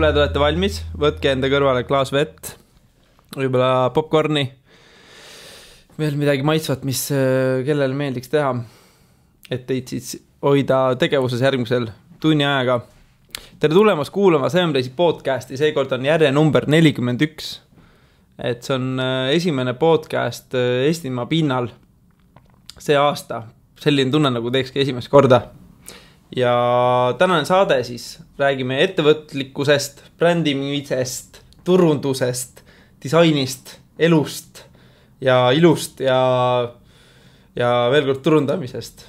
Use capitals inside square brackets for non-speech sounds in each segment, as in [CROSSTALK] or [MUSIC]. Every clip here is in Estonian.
kuulajad, olete valmis, võtke enda kõrvale klaas vett, võib-olla popkorni, veel midagi maitsvat, mis äh, kellele meeldiks teha. et teid siis hoida tegevuses järgmisel tunni ajaga. tere tulemast kuulama Semreisi podcast'i, seekord on järje number nelikümmend üks. et see on äh, esimene podcast äh, Eestimaa pinnal see aasta, selline tunne, nagu teekski esimest korda ja tänane saade siis räägime ettevõtlikkusest, brändimisest, turundusest, disainist, elust ja ilust ja, ja veel kord turundamisest.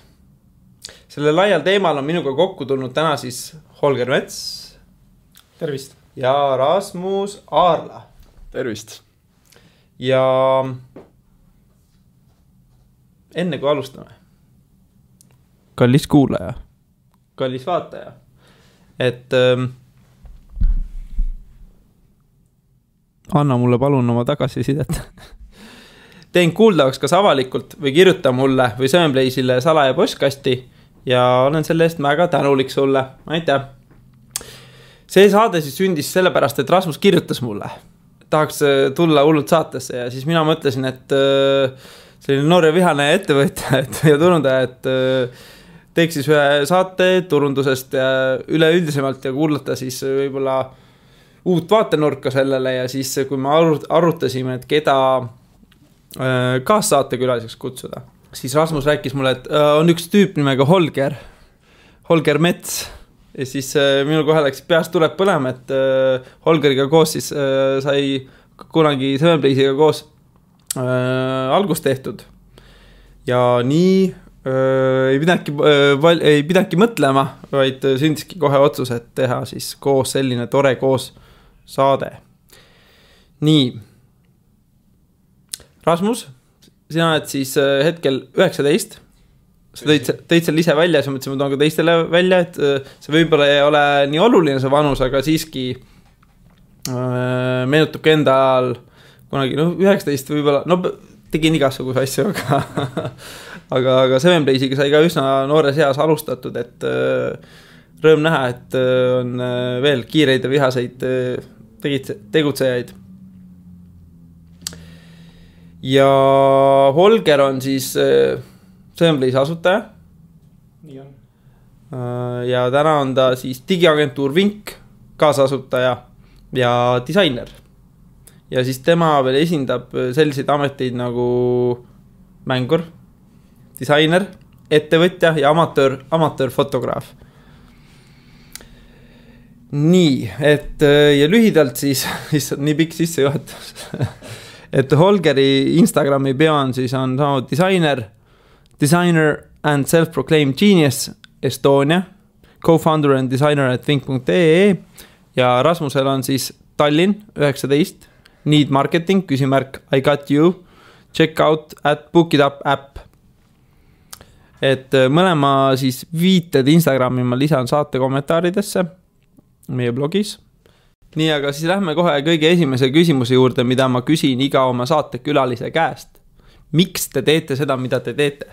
sellel laial teemal on minuga kokku tulnud täna siis Holger Mets. tervist. ja Rasmus Aarla. tervist. ja enne kui alustame. kallis kuulaja kallis vaataja, et ähm, anna mulle palun oma tagasisidet. [LAUGHS] Teen kuuldavaks kas avalikult või kirjuta mulle või Söönplace'ile salaja postkasti ja olen selle eest väga tänulik sulle, aitäh. see saade siis sündis sellepärast, et Rasmus kirjutas mulle, tahaks äh, tulla hullult saatesse ja siis mina mõtlesin, et äh, selline noor ja vihane ettevõtja, et [LAUGHS] ja turundaja, et äh, teeks siis ühe saate turundusest ja üleüldisemalt ja kuulata siis võib-olla uut vaatenurka sellele ja siis, kui me arutasime, et keda äh, kaassaatekülaliseks kutsuda, siis Rasmus rääkis mulle, et äh, on üks tüüp nimega Holger, Holger Mets ja siis äh, minul kohe läks peast tuleb põlema, et Holgeriga koos siis sai kunagi Sevenplace'iga koos äh, algust tehtud. ja nii ei pidanudki, ei pidanudki mõtlema, vaid sündiski kohe otsus, et teha siis koos selline tore koos saade. nii. Rasmus, sina oled siis hetkel üheksateist. sa tõid, tõid selle ise välja, siis mõtlesin, ma toon ka teistele välja, et see võib-olla ei ole nii oluline, see vanus, aga siiski meenutab ka endal kunagi noh, üheksateist võib-olla, no tegin igasuguseid asju, aga [LAUGHS] aga, aga Seven Blaze'iga sai ka üsna noores eas alustatud, et äh, rõõm näha, et äh, on äh, veel kiireid ja vihaseid tegitse-, tegutsejaid. ja Holger on siis Seven Blaze'i asutaja. nii on. ja täna on ta siis digiagentuur Vink kaasasutaja ja disainer. ja siis tema veel esindab selliseid ameteid nagu mängur disainer, ettevõtja ja amatöör, amatöörfotograaf. nii, et äh, ja lühidalt siis, [LAUGHS] issand, nii pikk sissejuhatus [LAUGHS] et Holgeri Instagrami bio on siis on samamoodi disainer, designer and self-proclaimed genius Estonia, co-founder and designer at think.ee ja Rasmusel on siis Tallinn üheksateist, need marketing, küsimärk I got you, check out at book it up äpp et äh, mõlema siis viited Instagrami ma lisan saate kommentaaridesse meie blogis. nii, aga siis lähme kohe kõige esimese küsimuse juurde, mida ma küsin iga oma saatekülalise käest. miks te teete seda, mida te teete?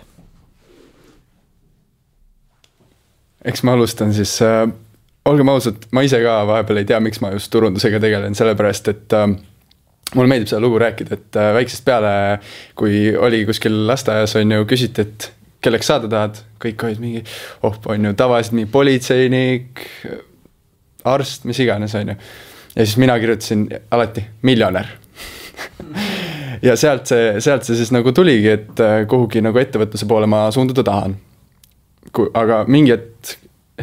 eks ma alustan siis äh,, olgem ausad, ma ise ka vahepeal ei tea, miks ma just turundusega tegelen, sellepärast et äh, mulle meeldib seda lugu rääkida, et äh, väiksest peale, kui oli kuskil lasteaias on ju, küsiti, et kelleks saada tahad, kõik olid mingi, oh, on ju tavaliselt mingi politseinik, arst, mis iganes, on ju. ja siis mina kirjutasin alati miljonär [LAUGHS] ja sealt see, sealt see siis nagu tuligi, et äh, kuhugi nagu ettevõtluse poole ma suunduda tahan. aga mingi hetk,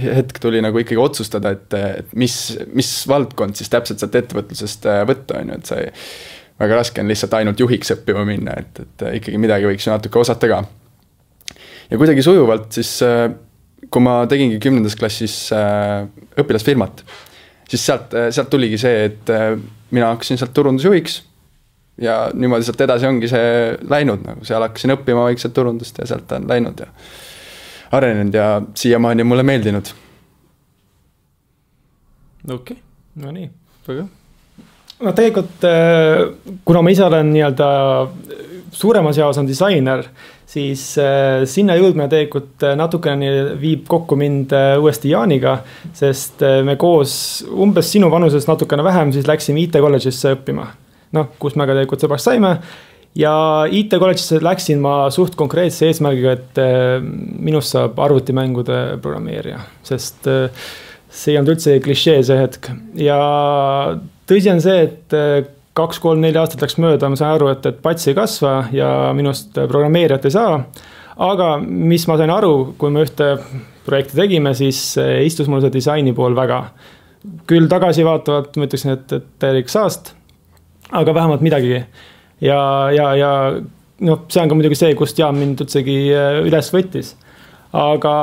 hetk tuli nagu ikkagi otsustada, et, et mis, mis valdkond siis täpselt sealt ettevõtlusest äh, võtta, on ju, et see väga raske on lihtsalt ainult juhiks õppima minna, et, et ikkagi midagi võiks ju natuke osata ka ja kuidagi sujuvalt siis, äh, kui ma tegingi kümnendas klassis äh, õpilasfirmat, siis sealt, äh, sealt tuligi see, et mina hakkasin sealt turundusjuhiks. ja niimoodi sealt edasi ongi see läinud nagu, seal hakkasin õppima vaikselt turundust ja sealt on läinud ja arenenud ja siiamaani on mulle meeldinud. okei okay., no nii, väga hea no tegelikult kuna ma ise olen nii-öelda suuremas jaos on disainer, siis äh, sinna jõudmine tegelikult natukene viib kokku mind äh, uuesti Jaaniga. sest äh, me koos umbes sinu vanuses natukene vähem siis läksime IT kolledžisse õppima. noh, kus me ka tegelikult sõbraks saime ja IT kolledžisse läksin ma suht konkreetse eesmärgiga, et äh, minust saab arvutimängude programmeerija, sest äh, see ei olnud üldse klišee see hetk ja tõsi on see, et äh, kaks-kolm-neli aastat läks mööda, ma sain aru, et, et pats ei kasva ja minust programmeerijat ei saa. aga mis ma sain aru, kui me ühte projekti tegime, siis istus mul see disaini pool väga. küll tagasivaatavalt ma ütleksin, et, et täielik saast, aga vähemalt midagigi. ja, ja, ja noh, see on ka muidugi see, kust Jaan mind üldsegi üles võttis aga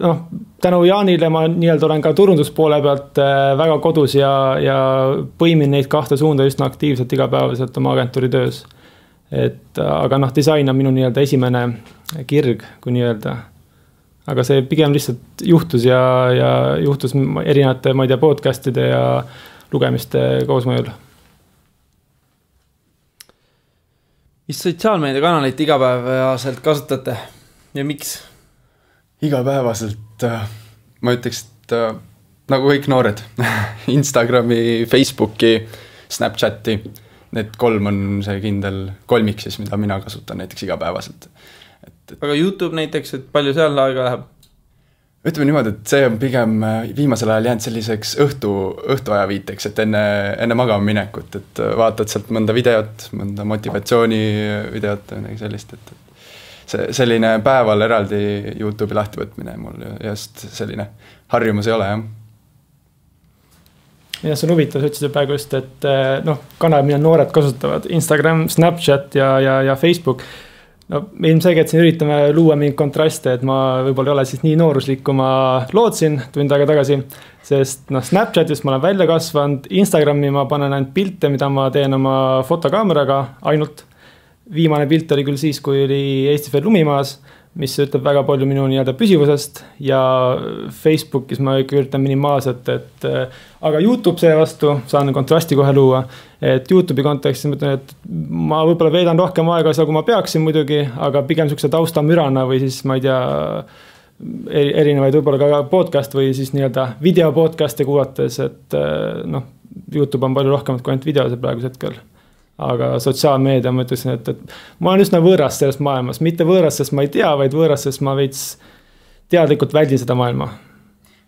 noh, tänu Jaanile ma nii-öelda olen ka turunduspoole pealt äh, väga kodus ja, ja põimin neid kahte suunda üsna aktiivselt igapäevaselt oma agentuuri töös. et aga noh, disain on minu nii-öelda esimene kirg, kui nii-öelda. aga see pigem lihtsalt juhtus ja, ja juhtus erinevate, ma ei tea, podcast'ide ja lugemiste koosmõjul. mis sotsiaalmeediakanaleid igapäevaselt kasutate ja miks? Igapäevaselt äh, ma ütleks, et äh, nagu kõik noored [LAUGHS] Instagrami, Facebooki, Snapchati, need kolm on see kindel kolmik siis, mida mina kasutan näiteks igapäevaselt. et, et. aga Youtube näiteks, et palju seal aega läheb? ütleme niimoodi, et see on pigem äh, viimasel ajal jäänud selliseks õhtu, õhtuaja viiteks, et enne, enne magama minekut, et vaatad sealt mõnda videot, mõnda motivatsioonivideot või midagi sellist, et, et see selline päeval eraldi Youtube'i lahtivõtmine mul just selline harjumus ei ole, jah jah, see on huvitav, sa ütlesid praegu just, et eh, noh, kanal, mida noored kasutavad, Instagram, Snapchat ja, ja, ja Facebook. no ilmselgelt siin üritame luua mingeid kontraste, et ma võib-olla ei ole siis nii nooruslik, kui ma lootsin tund aega tagasi. sest noh, Snapchatist ma olen välja kasvanud, Instagrami ma panen ainult pilte, mida ma teen oma fotokaameraga ainult viimane pilt oli küll siis, kui oli Eestis veel lumimaas, mis ütleb väga palju minu nii-öelda püsivusest ja Facebookis ma ikka üritan minimaalselt, et äh, aga Youtube seevastu, saan kontrasti kohe luua. et Youtube'i kontekstis ma ütlen, et ma võib-olla veedan rohkem aega seal, kui ma peaksin muidugi, aga pigem sihukese taustamürana või siis ma ei tea erinevaid võib-olla ka podcast või siis nii-öelda video podcast'e kuulates, et äh, noh, Youtube on palju rohkemat kui ainult videosed praegusel hetkel aga sotsiaalmeedia, ma ütleksin, et, et ma olen üsna võõras sellest maailmast, mitte võõras, sest ma ei tea, vaid võõras, sest ma veits teadlikult väldin seda maailma.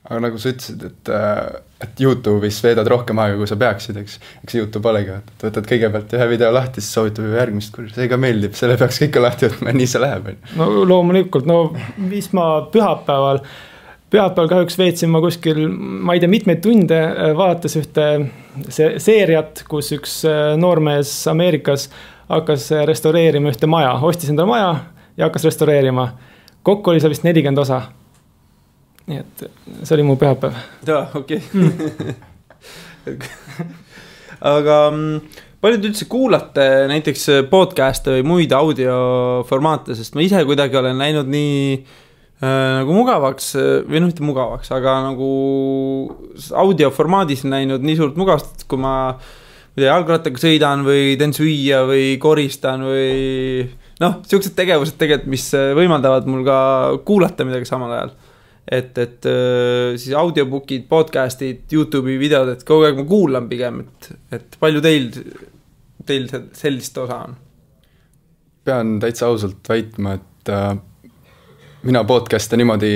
aga nagu sa ütlesid, et, äh, et Youtube'is veedad rohkem aega, kui sa peaksid, eks, eks Youtube olegi, et võtad kõigepealt ühe video lahti, siis soovitab ju järgmist, kuule, see ka meeldib, selle peaks ka ikka lahti võtma ja nii see läheb, on ju. no loomulikult, no mis ma pühapäeval pühapäeval kahjuks veetsin ma kuskil, ma ei tea, mitmeid tunde äh, vaadates ühte see seeriat, kus üks äh, noormees Ameerikas hakkas äh, restaureerima ühte maja, ostis endale maja ja hakkas restaureerima. kokku oli seal vist nelikümmend osa. nii et see oli mu pühapäev. jaa, okei okay. aga mm, palju te üldse kuulate näiteks podcast'e või muid audioformaate, sest ma ise kuidagi olen läinud nii nagu mugavaks või noh, mitte mugavaks, aga nagu audioformaadis näinud nii suurt mugavust, kui ma ma ei tea, jalgrattaga sõidan või teen süüa või koristan või noh, siuksed tegevused tegelikult, mis võimaldavad mul ka kuulata midagi samal ajal. et, et äh, siis audiobook'id, podcast'id, Youtube'i videod, et kogu aeg ma kuulan pigem, et, et palju teil, teil sellist osa on? pean täitsa ausalt väitma, et äh, mina podcast'e niimoodi,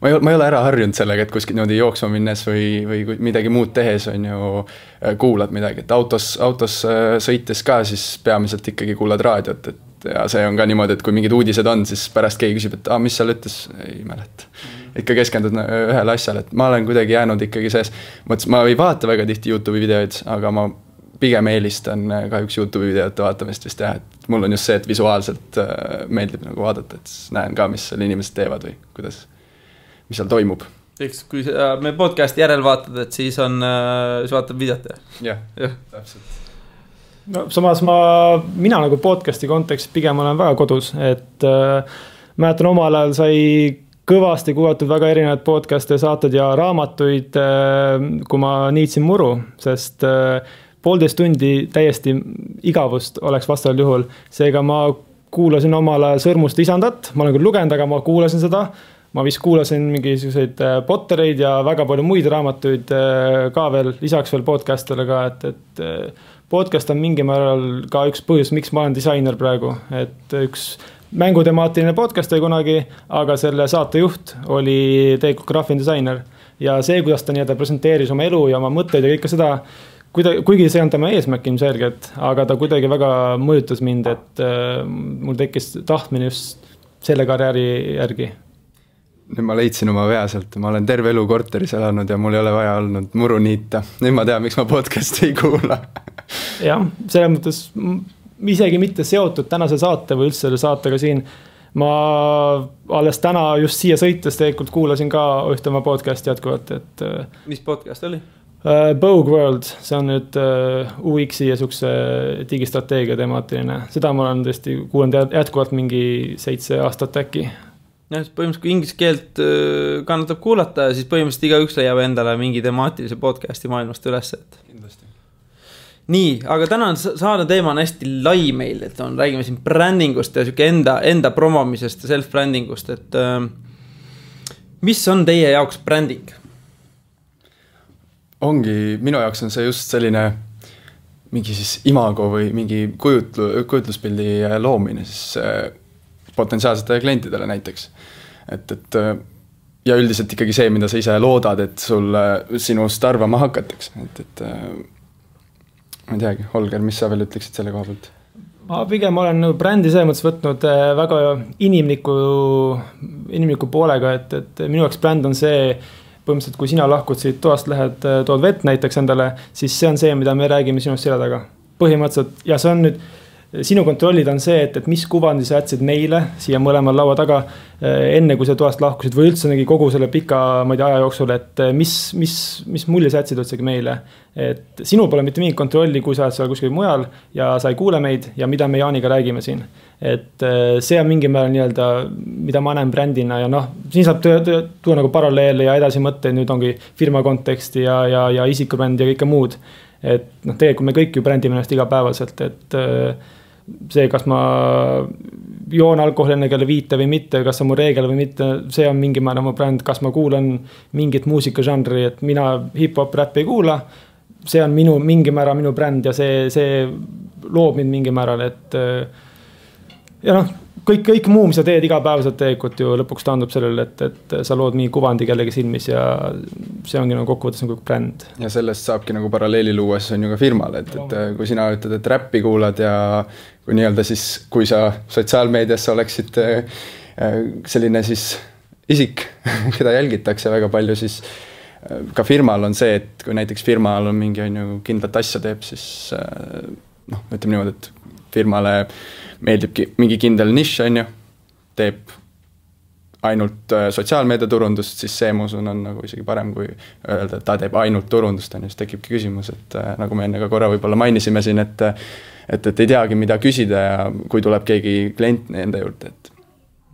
ma ei, ma ei ole ära harjunud sellega, et kuskil niimoodi jooksma minnes või, või midagi muud tehes, on ju, äh, kuulad midagi, et autos, autos äh, sõites ka siis peamiselt ikkagi kuulad raadiot, et ja see on ka niimoodi, et kui mingid uudised on, siis pärast keegi küsib, et aa, mis seal ütles, ei mäleta. ikka keskendud ühele asjale, et ma olen kuidagi jäänud ikkagi sees, mõttes ma ei vaata väga tihti Youtube'i videoid, aga ma pigem eelistan äh, kahjuks Youtube'i videote vaatamist vist jah, et mul on just see, et visuaalselt äh, meeldib nagu vaadata, et siis näen ka, mis seal inimesed teevad või kuidas, mis seal toimub. eks, kui sa me podcast'i järel vaatad, et siis on, äh, siis vaatad videot jah? jah, täpselt. no samas ma, mina nagu podcast'i kontekstis pigem olen väga kodus, et äh, mäletan omal ajal sai kõvasti kuulatud väga erinevaid podcast'e, saateid ja raamatuid, kui ma niitsin muru, sest poolteist tundi täiesti igavust oleks vastaval juhul. seega ma kuulasin omal ajal Sõrmuste isandat, ma olen küll lugenud, aga ma kuulasin seda. ma vist kuulasin mingisuguseid äh, Pottereid ja väga palju muid raamatuid äh, ka veel, lisaks veel podcast'ile ka, et, et äh, podcast on mingil määral ka üks põhjus, miks ma olen disainer praegu, et üks mängutemaatiline podcast oli kunagi, aga selle saatejuht oli tegelikult graafiline disainer. ja see, kuidas ta nii-öelda presenteeris oma elu ja oma mõtteid ja kõike seda kuidagi, kuigi see on tema eesmärk ilmselgelt, aga ta kuidagi väga mõjutas mind, et äh, mul tekkis tahtmine just selle karjääri järgi. nüüd ma leidsin oma vea sealt, ma olen terve elu korteris elanud ja mul ei ole vaja olnud muru niita, nüüd ma tean, miks ma podcast'i ei kuula [LAUGHS] jah, selles mõttes isegi mitte seotud tänase saate või üldse selle saatega siin ma alles täna just siia sõites tegelikult kuulasin ka ühte oma podcast'i jätkuvalt, et. Äh, mis podcast oli? Uh, Vogue World, see on nüüd uh, UX-i ja siukse digistrateegia temaatiline, seda ma olen tõesti kuulanud jätkuvalt mingi seitse aastat äkki. jah, põhimõtteliselt kui inglise keelt kannatab kuulata, siis põhimõtteliselt igaüks leiab endale mingi temaatilise podcast'i maailmast üles, et. kindlasti. nii, aga tänane saade teema on hästi lai meil, et on, räägime siin brändingust ja sihuke enda, enda promomisest ja self-branding ust, et uh, mis on teie jaoks bränding? Ongi, minu jaoks on see just selline mingi siis imago või mingi kujutlu, kujutluspildi äh, loomine siis äh, potentsiaalsetele klientidele näiteks. et, et äh, ja üldiselt ikkagi see, mida sa ise loodad, et sul, sinust arvama hakatakse, et, et ma ei teagi, Holger, mis sa veel ütleksid selle koha pealt? ma pigem olen nagu brändi selles mõttes võtnud väga inimliku, inimliku poolega, et, et minu jaoks bränd on see põhimõtteliselt, kui sina lahkud siit toast, lähed, äh, tood vett näiteks endale, siis see on see, mida me räägime sinust selja taga. põhimõtteliselt ja see on nüüd, sinu kontrollida on see, et, et mis kuvandi sa jätsid meile siia mõlemal laua taga. Äh, enne kui sa toast lahkusid või üldse nagu kogu selle pika, ma ei tea, aja jooksul, et äh, mis, mis, mis mulje sa jätsid üldsegi meile. et sinul pole mitte mingit kontrolli, kui sa oled seal kuskil mujal ja sa ei kuule meid ja mida me Jaaniga räägime siin et äh, see on mingil määral nii-öelda, mida ma näen brändina ja noh, siin saab tuua nagu paralleele ja edasimõtteid, nüüd ongi firma konteksti ja, ja, ja isikubränd ja kõike muud. et noh, tegelikult me kõik ju brändime ennast igapäevaselt, et äh, see, kas ma joon alkoholi enne kella viite või mitte, kas see on mu reegel või mitte, see on mingil määral mu bränd, kas ma kuulan mingit muusikažanri, et mina hip-hop räppi ei kuula. see on minu, mingil määral minu bränd ja see, see loob mind mingil määral, et ja noh, kõik, kõik muu, mis sa teed igapäevaselt tegelikult ju lõpuks taandub sellele, et, et sa lood mingi kuvandi kellegi silmis ja see ongi nagu kokkuvõttes nagu bränd. ja sellest saabki nagu paralleeli luua, siis on ju ka firmale, et, et kui sina ütled, et räppi kuulad ja kui nii-öelda siis, kui sa sotsiaalmeedias oleksid äh, selline siis isik, [LAUGHS] keda jälgitakse väga palju, siis äh, ka firmal on see, et kui näiteks firmal on mingi, on ju, kindlat asja teeb, siis äh, noh, ütleme niimoodi, et firmale äh, meeldibki mingi kindel nišš, on ju, teeb ainult äh, sotsiaalmeediaturundust, siis see, ma usun, on nagu isegi parem, kui öelda, et ta teeb ainult turundust, on ju, siis tekibki küsimus, et äh, nagu me enne ka korra võib-olla mainisime siin, et et, et ei teagi, mida küsida ja kui tuleb keegi klient nende juurde, et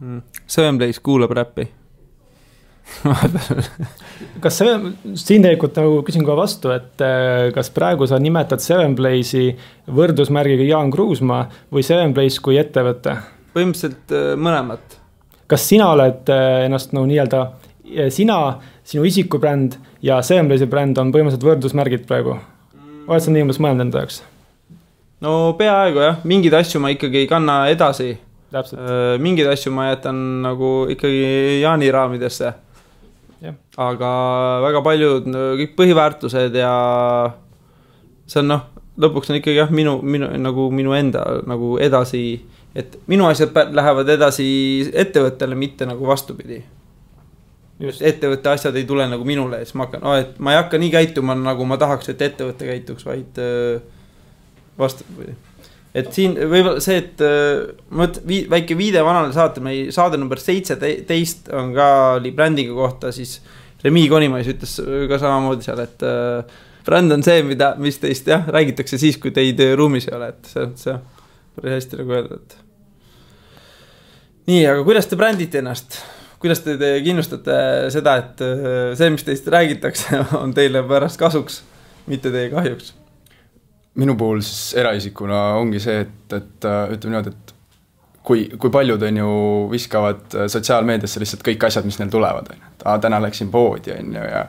mm.. Sevenplace kuulab räppi [LAUGHS] kas see, siin tegelikult nagu küsin kohe vastu, et äh, kas praegu sa nimetad Sevenplace'i võrdusmärgiga Jaan Kruusmaa või Sevenplace kui ettevõte? põhimõtteliselt äh, mõlemat. kas sina oled äh, ennast nagu nii-öelda, sina, sinu isikubränd ja Sevenplace'i bränd on põhimõtteliselt võrdusmärgid praegu? oled sa nii umbes mõelnud enda jaoks? no peaaegu jah, mingeid asju ma ikkagi ei kanna edasi. mingeid asju ma jätan nagu ikkagi Jaani raamidesse aga väga paljud kõik põhiväärtused ja see on noh, lõpuks on ikkagi jah, minu, minu nagu minu enda nagu edasi, et minu asjad lähevad edasi ettevõttele, mitte nagu vastupidi. ettevõtte asjad ei tule nagu minule ja siis ma hakkan oh,, et ma ei hakka nii käituma, nagu ma tahaks, et ettevõte käituks, vaid äh, vastupidi et siin võib-olla see, et äh, ma mõtlen, väike viide vanale saatele, meie saade number seitseteist on ka, oli brändingu kohta, siis Remi Konimais ütles ka samamoodi seal, et äh, bränd on see, mida, mis teist jah, räägitakse siis, kui teid ruumis ei ole, et mõttes jah, päris hästi nagu öelda, et. nii, aga kuidas te brändite ennast? kuidas te, te kindlustate seda, et äh, see, mis teist räägitakse, [LAUGHS] on teile pärast kasuks, mitte teie kahjuks? Minu puhul siis eraisikuna ongi see, et, et ütleme niimoodi, et kui, kui paljud on ju viskavad sotsiaalmeediasse lihtsalt kõik asjad, mis neil tulevad, on ju, et aa, täna läksin poodi, on ju, ja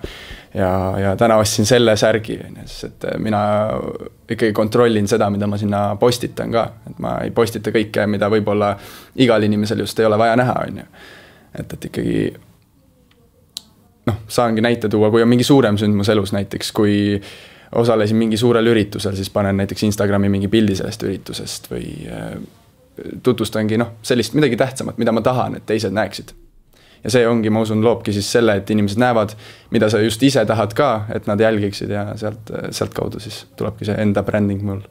ja, ja täna ostsin selle särgi, on ju, siis et mina ikkagi kontrollin seda, mida ma sinna postitan ka, et ma ei postita kõike, mida võib-olla igal inimesel just ei ole vaja näha, on ju. et, et ikkagi noh, saangi näite tuua, kui on mingi suurem sündmus elus näiteks, kui osalesin mingi suurel üritusel, siis panen näiteks Instagrami mingi pildi sellest üritusest või äh, tutvustangi noh, sellist midagi tähtsamat, mida ma tahan, et teised näeksid. ja see ongi, ma usun, loobki siis selle, et inimesed näevad, mida sa just ise tahad ka, et nad jälgiksid ja sealt, sealtkaudu siis tulebki see enda bränding mul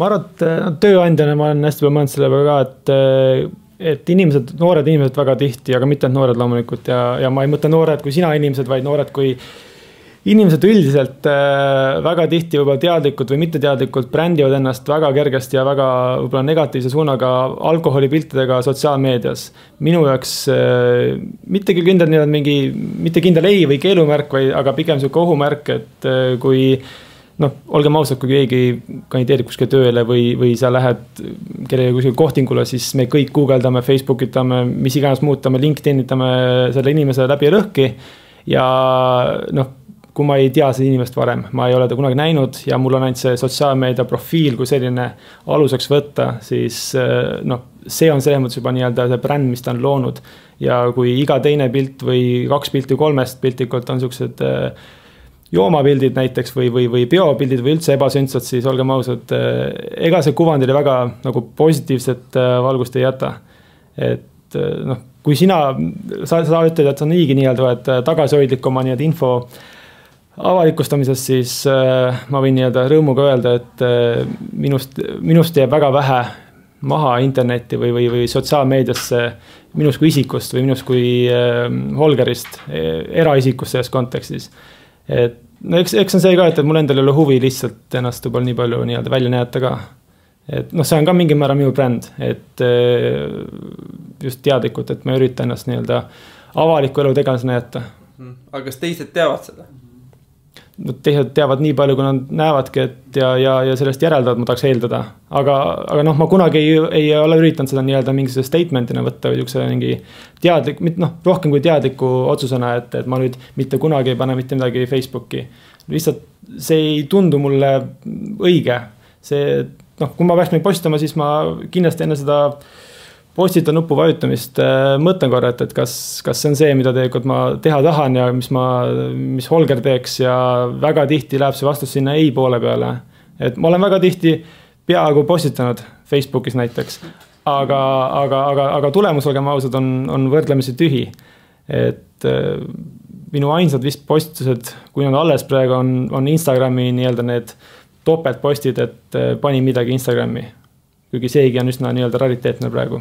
ma arvan, et no, tööandjana ma olen hästi palju mõelnud selle peale ka, et et inimesed, noored inimesed väga tihti, aga mitte ainult noored loomulikult ja, ja ma ei mõtle noored kui sina inimesed, vaid noored kui inimesed üldiselt äh, väga tihti võib-olla teadlikult või mitteteadlikult brändivad ennast väga kergesti ja väga võib-olla negatiivse suunaga alkoholipiltidega sotsiaalmeedias. minu jaoks äh, mitte küll kindel nii-öelda mingi, mitte kindel ei või keelumärk, vaid, aga pigem sihuke ohumärk, et äh, kui noh, olgem ausad, kui keegi kandideerib kuskile tööle või, või sa lähed kellelegi kuskile kohtingule, siis me kõik guugeldame, Facebook itame, mis iganes muutame, LinkedIn itame selle inimese läbi ja lõhki. ja noh, kui ma ei tea seda inimest varem, ma ei ole ta kunagi näinud ja mul on ainult see sotsiaalmeedia profiil kui selline aluseks võtta, siis noh, see on selles mõttes juba nii-öelda see bränd, mis ta on loonud. ja kui iga teine pilt või kaks pilti kolmest piltlikult on siuksed äh, joomapildid näiteks või, või, või peopildid või üldse ebasündsad, siis olgem ausad, eh, ega see kuvandile väga nagu positiivset valgust ei jäta. et noh, kui sina, sa, sa ütled, et sa niigi nii-öelda oled tagasihoidlik oma nii-öelda info avalikustamises, siis äh, ma võin nii-öelda rõõmuga öelda, et äh, minust, minust jääb väga vähe maha internetti või, või, või sotsiaalmeediasse minust kui isikust või minust kui äh, Holgerist, eraisikust selles kontekstis et no eks, eks on see ka, et, et mul endal ei ole huvi lihtsalt ennast võib-olla nii palju nii-öelda välja näidata ka. et noh, see on ka mingil määral minu bränd, et just teadlikult, et ma ei ürita ennast nii-öelda avaliku elu tegelasena näidata. Hmm. aga kas teised teavad seda? No teised teavad nii palju, kui nad näevadki, et ja, ja, ja sellest järeldavad, ma tahaks eeldada. aga, aga noh, ma kunagi ei, ei ole üritanud seda nii-öelda mingisuguse statement'ina võtta või niisuguse mingi teadlik, noh, rohkem kui teadliku otsusena, et, et ma nüüd mitte kunagi ei pane mitte midagi Facebooki. lihtsalt see ei tundu mulle õige. see, noh, kui ma peaks midagi postitama, siis ma kindlasti enne seda postita nupu vajutamist äh, mõtlen korra, et, et kas, kas see on see, mida tegelikult ma teha tahan ja mis ma, mis Holger teeks ja väga tihti läheb see vastus sinna ei poole peale. et ma olen väga tihti peaaegu postitanud Facebookis näiteks, aga, aga, aga, aga tulemus, olgem ausad, on, on võrdlemisi tühi. et äh, minu ainsad vist postitused, kui nad alles praegu on, on Instagrami nii-öelda need topeltpostid, et äh, panin midagi Instagrami kuigi seegi on üsna nii-öelda rariteetne praegu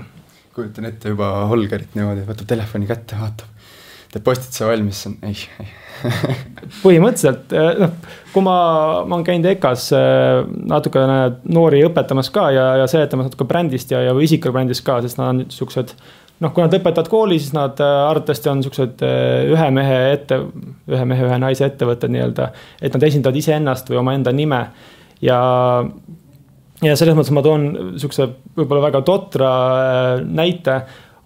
kujutan ette juba Holgerit niimoodi, võtab telefoni kätte, vaatab, teeb postituse valmis, ei, ei [LAUGHS] põhimõtteliselt noh, kui ma, ma olen käinud EKA-s äh, natukene noori õpetamas ka ja, ja seletamas natuke brändist ja, ja isikubrändist ka, sest nad on siuksed. noh, kui nad õpetavad kooli, siis nad äh, arvatavasti on siuksed ühe mehe ette, ühe mehe, ühe naise ettevõtted nii-öelda. et nad esindavad iseennast või omaenda nime ja ja selles mõttes ma toon sihukese võib-olla väga totra äh, näite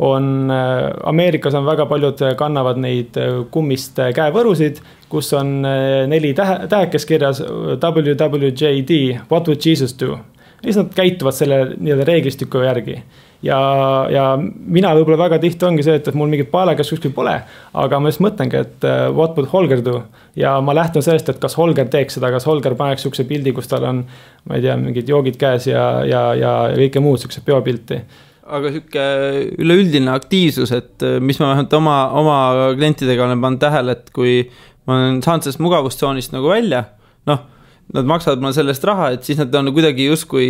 on äh, Ameerikas on väga paljud äh, kannavad neid kummist käevõrusid, kus on neli tähe, tähekest kirjas WWJD, what would Jesus do? siis nad käituvad selle nii-öelda reeglistiku järgi ja, ja mina võib-olla väga tihti ongi see, et, et mul mingit paelakest kuskil pole, aga ma just mõtlengi, et uh, what would Holger do? ja ma lähtun sellest, et kas Holger teeks seda, kas Holger paneks sihukese pildi, kus tal on, ma ei tea, mingid joogid käes ja, ja, ja, ja kõike muud sihukest peopilti aga sihuke üleüldine aktiivsus, et äh, mis ma vähemalt oma, oma klientidega olen pannud tähele, et kui ma olen saanud sellest mugavustsoonist nagu välja, noh, nad maksavad mulle selle eest raha, et siis nad on kuidagi justkui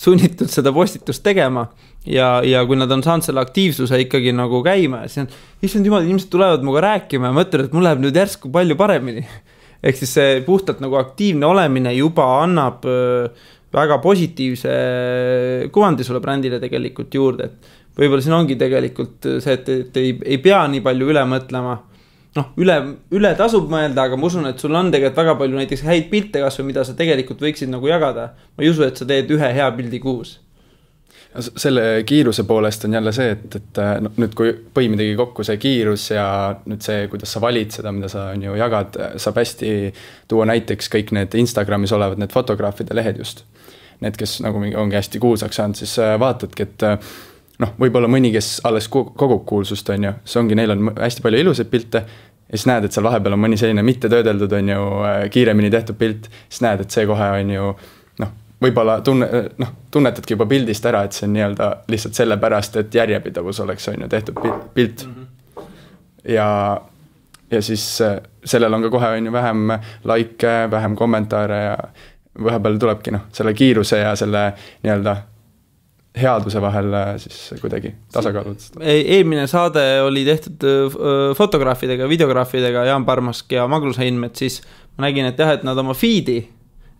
sunnitud seda postitust tegema ja, ja kui nad on saanud selle aktiivsuse ikkagi nagu käima, siis on, issand jumal, inimesed tulevad minuga rääkima ja mõtlevad, et mul läheb nüüd järsku palju paremini. [LAUGHS] ehk siis see puhtalt nagu aktiivne olemine juba annab väga positiivse kuvandi sulle brändile tegelikult juurde, et võib-olla siin ongi tegelikult see, et, et ei, ei pea nii palju üle mõtlema. noh, üle, üle tasub mõelda, aga ma usun, et sul on tegelikult väga palju näiteks häid pilte kasvõi, mida sa tegelikult võiksid nagu jagada. ma ei usu, et sa teed ühe hea pildi kuus. Selle kiiruse poolest on jälle see, et, et äh, no, nüüd, kui põimidagi kokku see kiirus ja nüüd see, kuidas sa valid seda, mida sa on ju jagad, saab hästi tuua näiteks kõik need Instagramis olevad need fotograafide lehed just. Need, kes nagu mingi- ongi hästi kuulsaks saanud, siis äh, vaatadki, et äh, noh, võib-olla mõni, kes alles kogub kuulsust, on ju, see ongi, neil on hästi palju ilusaid pilte ja siis näed, et seal vahepeal on mõni selline mitte töödeldud, on ju, kiiremini tehtud pilt, siis näed, et see kohe on ju noh, võib-olla tunne, noh, tunnetadki juba pildist ära, et see on nii-öelda lihtsalt sellepärast, et järjepidevus oleks, on ju, tehtud pi- pilt. ja, ja siis äh, sellel on ka kohe, on ju, vähem likee, vähem kommentaare ja vahepeal tulebki noh, selle kiiruse ja selle nii-öelda headuse vahel äh, siis kuidagi tasakaalutada. E-, eelmine saade oli tehtud öö, fotograafidega, videograafidega, Jaan Parmask ja Magnus Heinmet, siis ma nägin, et jah, et nad oma feed'i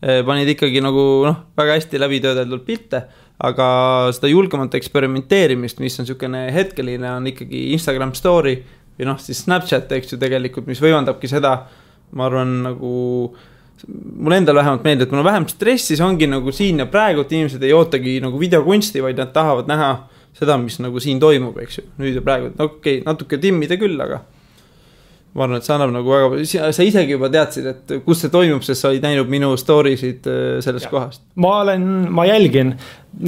panid ikkagi nagu noh, väga hästi läbi töödeldud pilte, aga seda julgemat eksperimenteerimist, mis on niisugune hetkeline, on ikkagi Instagram story või noh, siis Snapchat, eks ju tegelikult, mis võimaldabki seda, ma arvan, nagu mulle endale vähemalt meeldib, et mul on vähem stressi, see ongi nagu siin ja praegu, et inimesed ei ootagi nagu videokunsti, vaid nad tahavad näha seda, mis nagu siin toimub, eks ju, nüüd ja praegu, okei okay,, natuke timmida küll, aga ma arvan, et see annab nagu väga, sa isegi juba teadsid, et kus see toimub, sest sa olid näinud minu story sid äh, sellest ja. kohast. ma olen, ma jälgin,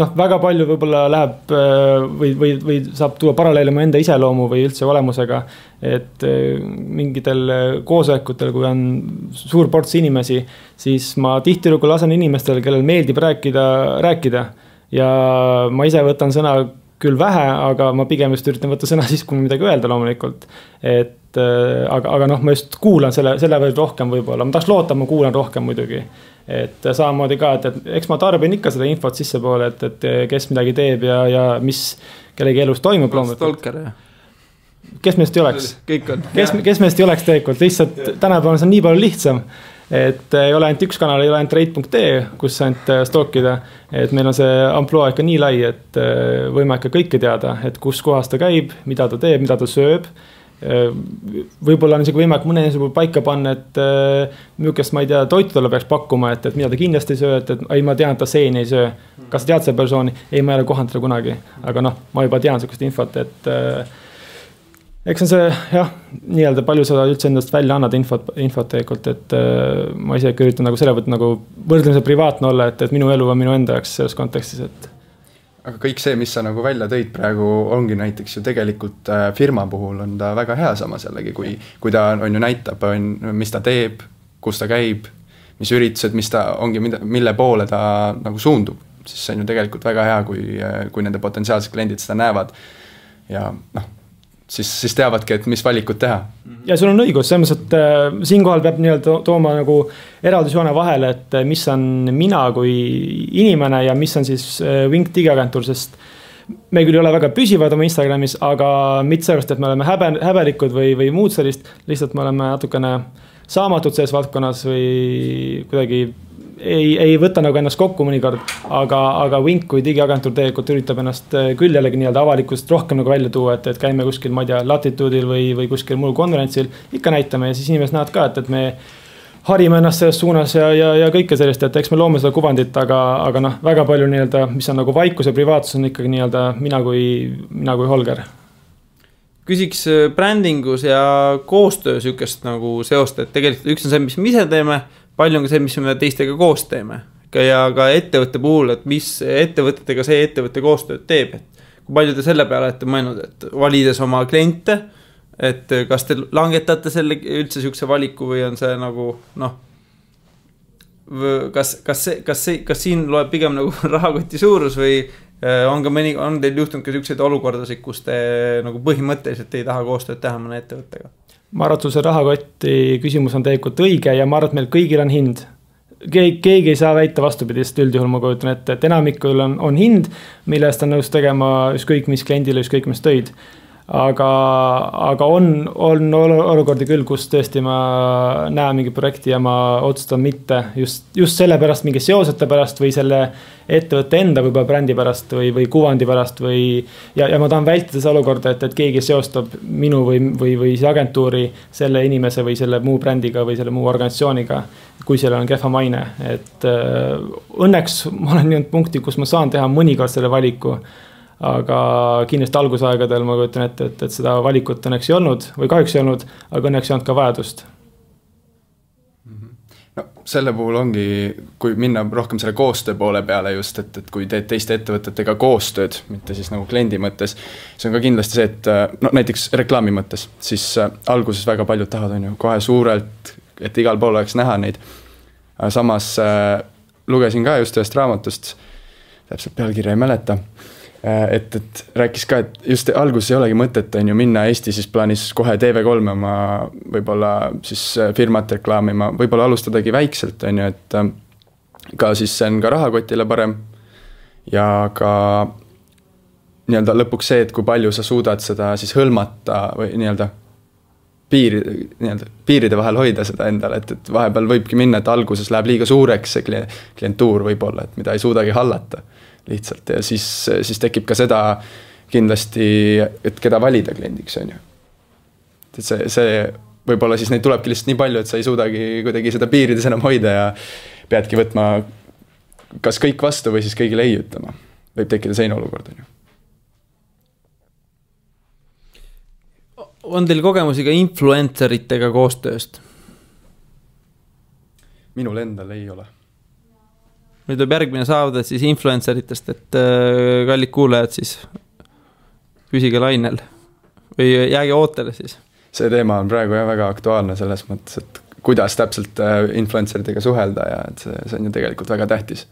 noh, väga palju võib-olla läheb äh, või, või, või saab tuua paralleele mu enda iseloomu või üldse olemusega. et äh, mingitel koosolekutel, kui on suur ports inimesi, siis ma tihtilugu lasen inimestel, kellel meeldib rääkida, rääkida. ja ma ise võtan sõna küll vähe, aga ma pigem just üritan võtta sõna [LAUGHS] siis, kui midagi öelda loomulikult. et äh, aga, aga noh, ma just kuulan selle, selle võrra rohkem võib-olla, ma tahaks loota, ma kuulan rohkem muidugi. et samamoodi ka, et, et eks ma tarbin ikka seda infot sissepoole, et, et kes midagi teeb ja, ja mis kellegi elus toimub loomulikult. stalker jah? kes meist ei oleks, kes, kes meist ei oleks tegelikult, lihtsalt tänapäeval see on nii palju lihtsam et ei ole ainult üks kanal, ei ole ainult rate.ee, kus ainult äh, stalkida. et meil on see ampluaa ikka nii lai, et äh, võime ikka kõike teada, et kus kohas ta käib, mida ta teeb, mida ta sööb. võib-olla on isegi võimalik mõne inimese puhul paika panna, et äh, millist, ma ei tea, toitu talle peaks pakkuma, et, et mida ta kindlasti ei söö, et, et ei, ma tean, et ta seeni ei söö. kas sa tead seda persooni? ei, ma ei ole kohanud teda kunagi, aga noh, ma juba tean sihukest infot, et äh, eks on see jah, nii-öelda palju sa üldse endast välja annad infot, infot tegelikult, et äh, ma ise ikka üritan nagu selle võtta nagu võrdlemisi privaatne olla, et, et minu elu on minu enda jaoks selles kontekstis, et. aga kõik see, mis sa nagu välja tõid praegu, ongi näiteks ju tegelikult äh, firma puhul on ta väga hea samas jällegi, kui, kui ta on ju näitab, on, mis ta teeb, kus ta käib, mis üritused, mis ta ongi, mida, mille poole ta nagu suundub, siis see on ju tegelikult väga hea, kui, kui nende potentsiaalsed kliendid seda näevad ja noh siis, siis teavadki, et mis valikut teha. ja sul on õigus, selles mõttes, et äh, siinkohal peab nii-öelda tooma nagu eraldusjoone vahele, et äh, mis on mina kui inimene ja mis on siis äh, Wink digiagentuur, sest me küll ei ole väga püsivad oma Instagramis, aga mitte sellepärast, et me oleme häbe, häbelikud või, või muud sellist, lihtsalt me oleme natukene saamatud selles valdkonnas või kuidagi ei, ei võta nagu ennast kokku mõnikord, aga, aga Wink kui digiagentuur tegelikult üritab ennast äh, küll jällegi nii-öelda avalikkust rohkem nagu välja tuua, et, et käime kuskil, ma ei tea, latituudil või, või kuskil muul konverentsil. ikka näitame ja siis inimesed näevad ka, et, et me harime ennast selles suunas ja, ja, ja kõike sellist, et eks me loome seda kuvandit, aga, aga noh, väga palju nii-öelda, mis on nagu vaikus ja privaatsus on ikkagi nii-öelda mina kui, mina kui Holger küsiks äh, brändingus ja koostöö sihukest nagu seost, et tegelikult üks on see, mis me ise teeme, palju on ka see, mis me teistega koos teeme. ja ka ettevõtte puhul, et mis ettevõtetega see ettevõte koostööd teeb, et kui palju te selle peale olete mõelnud, et valides oma kliente, et kas te langetate selle üldse sihukese valiku või on see nagu noh, kas, kas see, kas see, kas siin loeb pigem nagu [LAUGHS] rahakoti suurus või äh, on ka mõni, on teil juhtunud ka siukseid olukordasid, kus te nagu põhimõtteliselt ei taha koostööd teha mõne ettevõttega? Ma arvan, et see rahakoti küsimus on tegelikult õige ja ma arvan, et meil kõigil on hind keegi, keegi ei saa väita vastupidist, üldjuhul ma kujutan ette, et enamikul on, on hind, mille eest on nõus tegema ükskõik mis kliendile ükskõik mis töid. Aga, aga on, on olukordi küll, kus tõesti ma näen mingit projekti ja ma otsustan mitte just, just sellepärast mingi seosete pärast või selle ettevõtte enda võib-olla brändi pärast või, või kuvandi pärast või. ja, ja ma tahan vältida seda olukorda, et, et keegi seostab minu või, või, või siis agentuuri selle inimese või selle muu brändiga või selle muu organisatsiooniga. kui sellel on kehva maine, et äh, õnneks ma olen jõudnud punkti, kus ma saan teha mõnikord selle valiku aga kindlasti algusaegadel ma kujutan ette, et, et seda valikut õnneks ei olnud või kahjuks ei olnud, aga õnneks ei olnud ka vajadust mhm. no selle puhul ongi, kui minna rohkem selle koostöö poole peale just, et, et kui teed teiste ettevõtetega koostööd, mitte siis nagu kliendi mõttes. see on ka kindlasti see, et no näiteks reklaami mõttes, siis äh, alguses väga paljud tahavad, on ju, kohe suurelt, et igal pool oleks näha neid. samas äh, lugesin ka just ühest raamatust, täpselt pealkirja ei mäleta et, et rääkis ka, et just alguses ei olegi mõtet, on ju, minna Eesti siis plaanis kohe TV3 oma võib-olla siis äh, firmat reklaamima, võib-olla alustadagi väikselt, on ju, et äh, ka siis see on ka rahakotile parem. Ja ka nii-öelda lõpuks see, et kui palju sa suudad seda siis hõlmata või nii-öelda piiri, nii-öelda piiride vahel hoida seda endale, et, et vahepeal võibki minna, et alguses läheb liiga suureks see klientuur võib-olla, et mida ei suudagi hallata lihtsalt ja siis, siis tekib ka seda kindlasti, et keda valida kliendiks, on ju. et see, see võib-olla siis neid tulebki lihtsalt nii palju, et sa ei suudagi kuidagi seda piirides enam hoida ja peadki võtma kas kõik vastu või siis kõigile ei ütlema. võib tekkida selline olukord, on ju. on teil kogemusi ka influencer itega koostööst? minul endal ei ole nüüd tuleb järgmine saade siis influencer itest, et äh, kallid kuulajad siis püsige lainel või jääge ootele siis. see teema on praegu jah väga aktuaalne selles mõttes, et kuidas täpselt äh, influencer itega suhelda ja et see, see on ju tegelikult väga tähtis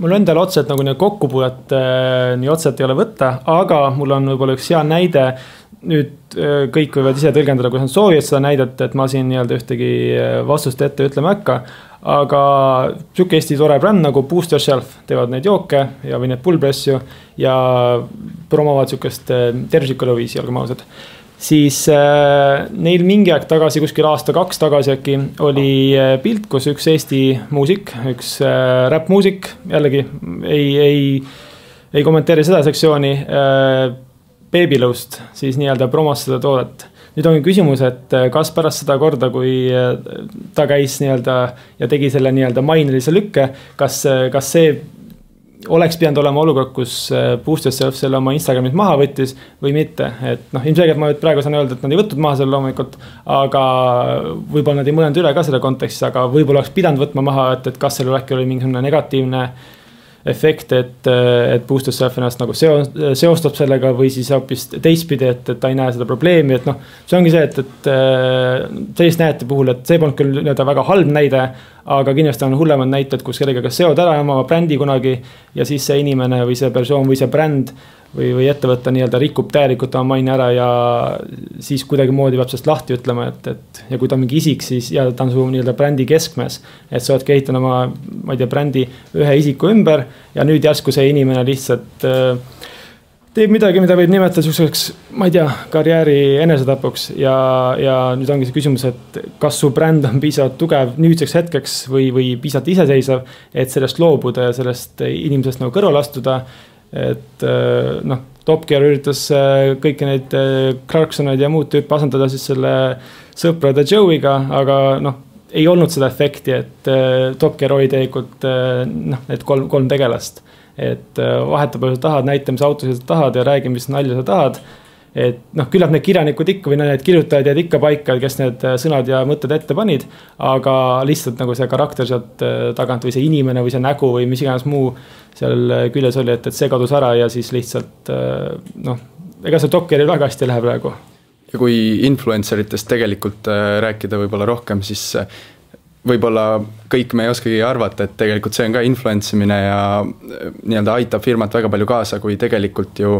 mul endal otseselt nagu nii kokkupuudet äh, nii otseselt ei ole võtta, aga mul on võib-olla üks hea näide. nüüd äh, kõik võivad ise tõlgendada, kuidas nad soovivad seda näidet, et ma siin nii-öelda ühtegi vastust ette ütlema ei hakka aga sihuke Eesti tore bränd nagu Boost Yourself teevad neid jooke ja, või neid pullpressu ja promovad sihukest äh, tervislikku eluviisi, olgem ausad. siis äh, neil mingi aeg tagasi, kuskil aasta-kaks tagasi äkki, oli äh, pilt, kus üks Eesti muusik, üks äh, räppmuusik, jällegi ei, ei, ei kommenteeri seda sektsiooni äh,. Babylõust siis nii-öelda promos seda toodet nüüd ongi küsimus, et äh, kas pärast seda korda, kui äh, ta käis nii-öelda ja tegi selle nii-öelda mainelise lükke, kas, äh, kas see oleks pidanud olema olukord, kus Boost Yourself selle oma Instagramist maha võttis või mitte, et noh, ilmselgelt ma nüüd praegu saan öelda, et nad ei võtnud maha selle loomulikult. aga võib-olla nad ei mõelnud üle ka selle kontekstis, aga võib-olla oleks pidanud võtma maha, et, et kas sellel äkki oli mingisugune negatiivne efekt, et, et Boost Yourself ennast nagu seo-, seostab sellega või siis hoopis teistpidi, et, et ta ei näe seda probleemi, et noh. see ongi see, et, et äh, selliste näidete puhul, et see polnud küll nii-öelda väga halb näide. Aga kindlasti on hullemad näited, kus kellegagi seod ära oma brändi kunagi ja siis see inimene või see persoon või see bränd või, või ettevõte nii-öelda rikub täielikult oma maine ära ja siis kuidagimoodi peab sellest lahti ütlema, et, et ja kui ta on mingi isik, siis ja ta on su nii-öelda brändi keskmes. et sa oledki ehitanud oma, ma ei tea, brändi ühe isiku ümber ja nüüd järsku see inimene lihtsalt äh, teeb midagi, mida võib nimetada sihukeseks, ma ei tea, karjääri enesetapuks ja, ja nüüd ongi see küsimus, et kas su bränd on piisavalt tugev nüüdseks hetkeks või, või piisavalt iseseisev, et sellest loobuda ja sellest inimesest nagu kõrvale astuda et äh, noh, Top Gear üritas äh, kõiki neid äh, Clarksoneid ja muud tüüpe asendada siis selle sõprade Joe'iga, aga noh, ei olnud seda efekti, et Top Gear oli tegelikult noh, need kolm, kolm tegelast. Et vaheta palju sa tahad, näita, mis autosid sa tahad ja räägi, mis nalja sa tahad et noh, küllap need kirjanikud ikka või need kirjutajad jäid ikka paika, kes need äh, sõnad ja mõtted ette panid. aga lihtsalt nagu see karakter sealt äh, tagant või see inimene või see nägu või mis iganes muu seal äh, küljes oli, et, et see kadus ära ja siis lihtsalt noh, ega see Dokkeril väga hästi ei lähe praegu. ja kui influencer itest tegelikult rääkida võib-olla rohkem, siis võib-olla kõik me ei oskagi arvata, et tegelikult see on ka influence imine ja nii-öelda aitab firmat väga palju kaasa, kui tegelikult ju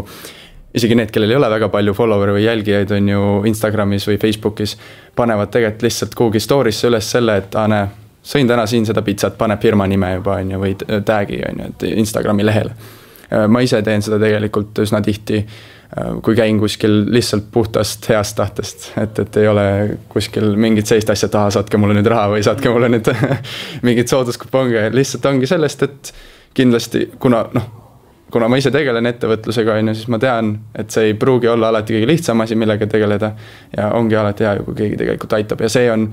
isegi need, kellel ei ole väga palju follower'e või jälgijaid, on ju Instagramis või Facebookis, panevad tegelikult lihtsalt kuhugi story'sse üles selle, et aa näe, sõin täna siin seda pitsat, paneb firma nime juba, on ju, või tag'i, on ju, et Instagrami lehele. ma ise teen seda tegelikult üsna tihti, kui käin kuskil lihtsalt puhtast heast tahtest, et, et ei ole kuskil mingit sellist asja, et aa, saatke mulle nüüd raha või saatke mulle nüüd [LAUGHS] mingeid sooduskuponge, lihtsalt ongi sellest, et kindlasti kuna noh kuna ma ise tegelen ettevõtlusega, on ju, siis ma tean, et see ei pruugi olla alati kõige lihtsam asi, millega tegeleda. ja ongi alati hea, kui keegi tegelikult aitab ja see on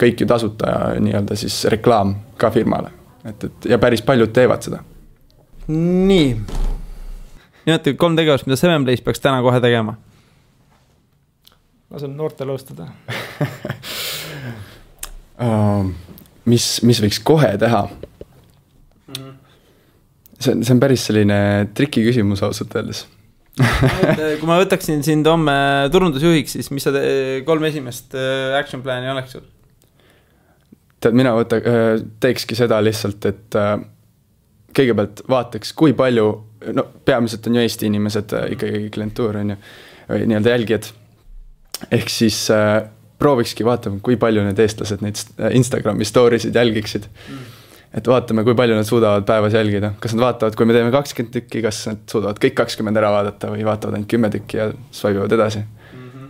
kõik ju tasuta nii-öelda siis reklaam ka firmale. et, et ja päris paljud teevad seda. nii, nimetage kolm tegevust, mida Seven Place peaks täna kohe tegema. lasen noortel alustada uh, [LAUGHS] mis, mis võiks kohe teha see on, see on päris selline triki küsimus ausalt öeldes kui ma võtaksin sind homme turundusjuhiks, siis mis sa kolm esimest äh, action plan'i oleks sul? tead, mina võta-, äh, teekski seda lihtsalt, et äh, kõigepealt vaataks, kui palju, no peamiselt on ju Eesti inimesed ikkagi klientuur, on ju, või nii-öelda jälgijad. ehk siis äh, proovikski vaatama, kui palju need eestlased neid Instagrami story sid jälgiksid mm et vaatame, kui palju nad suudavad päevas jälgida, kas nad vaatavad, kui me teeme kakskümmend tükki, kas nad suudavad kõik kakskümmend ära vaadata või vaatavad ainult kümme tükki ja swipe ivad edasi mm. -hmm.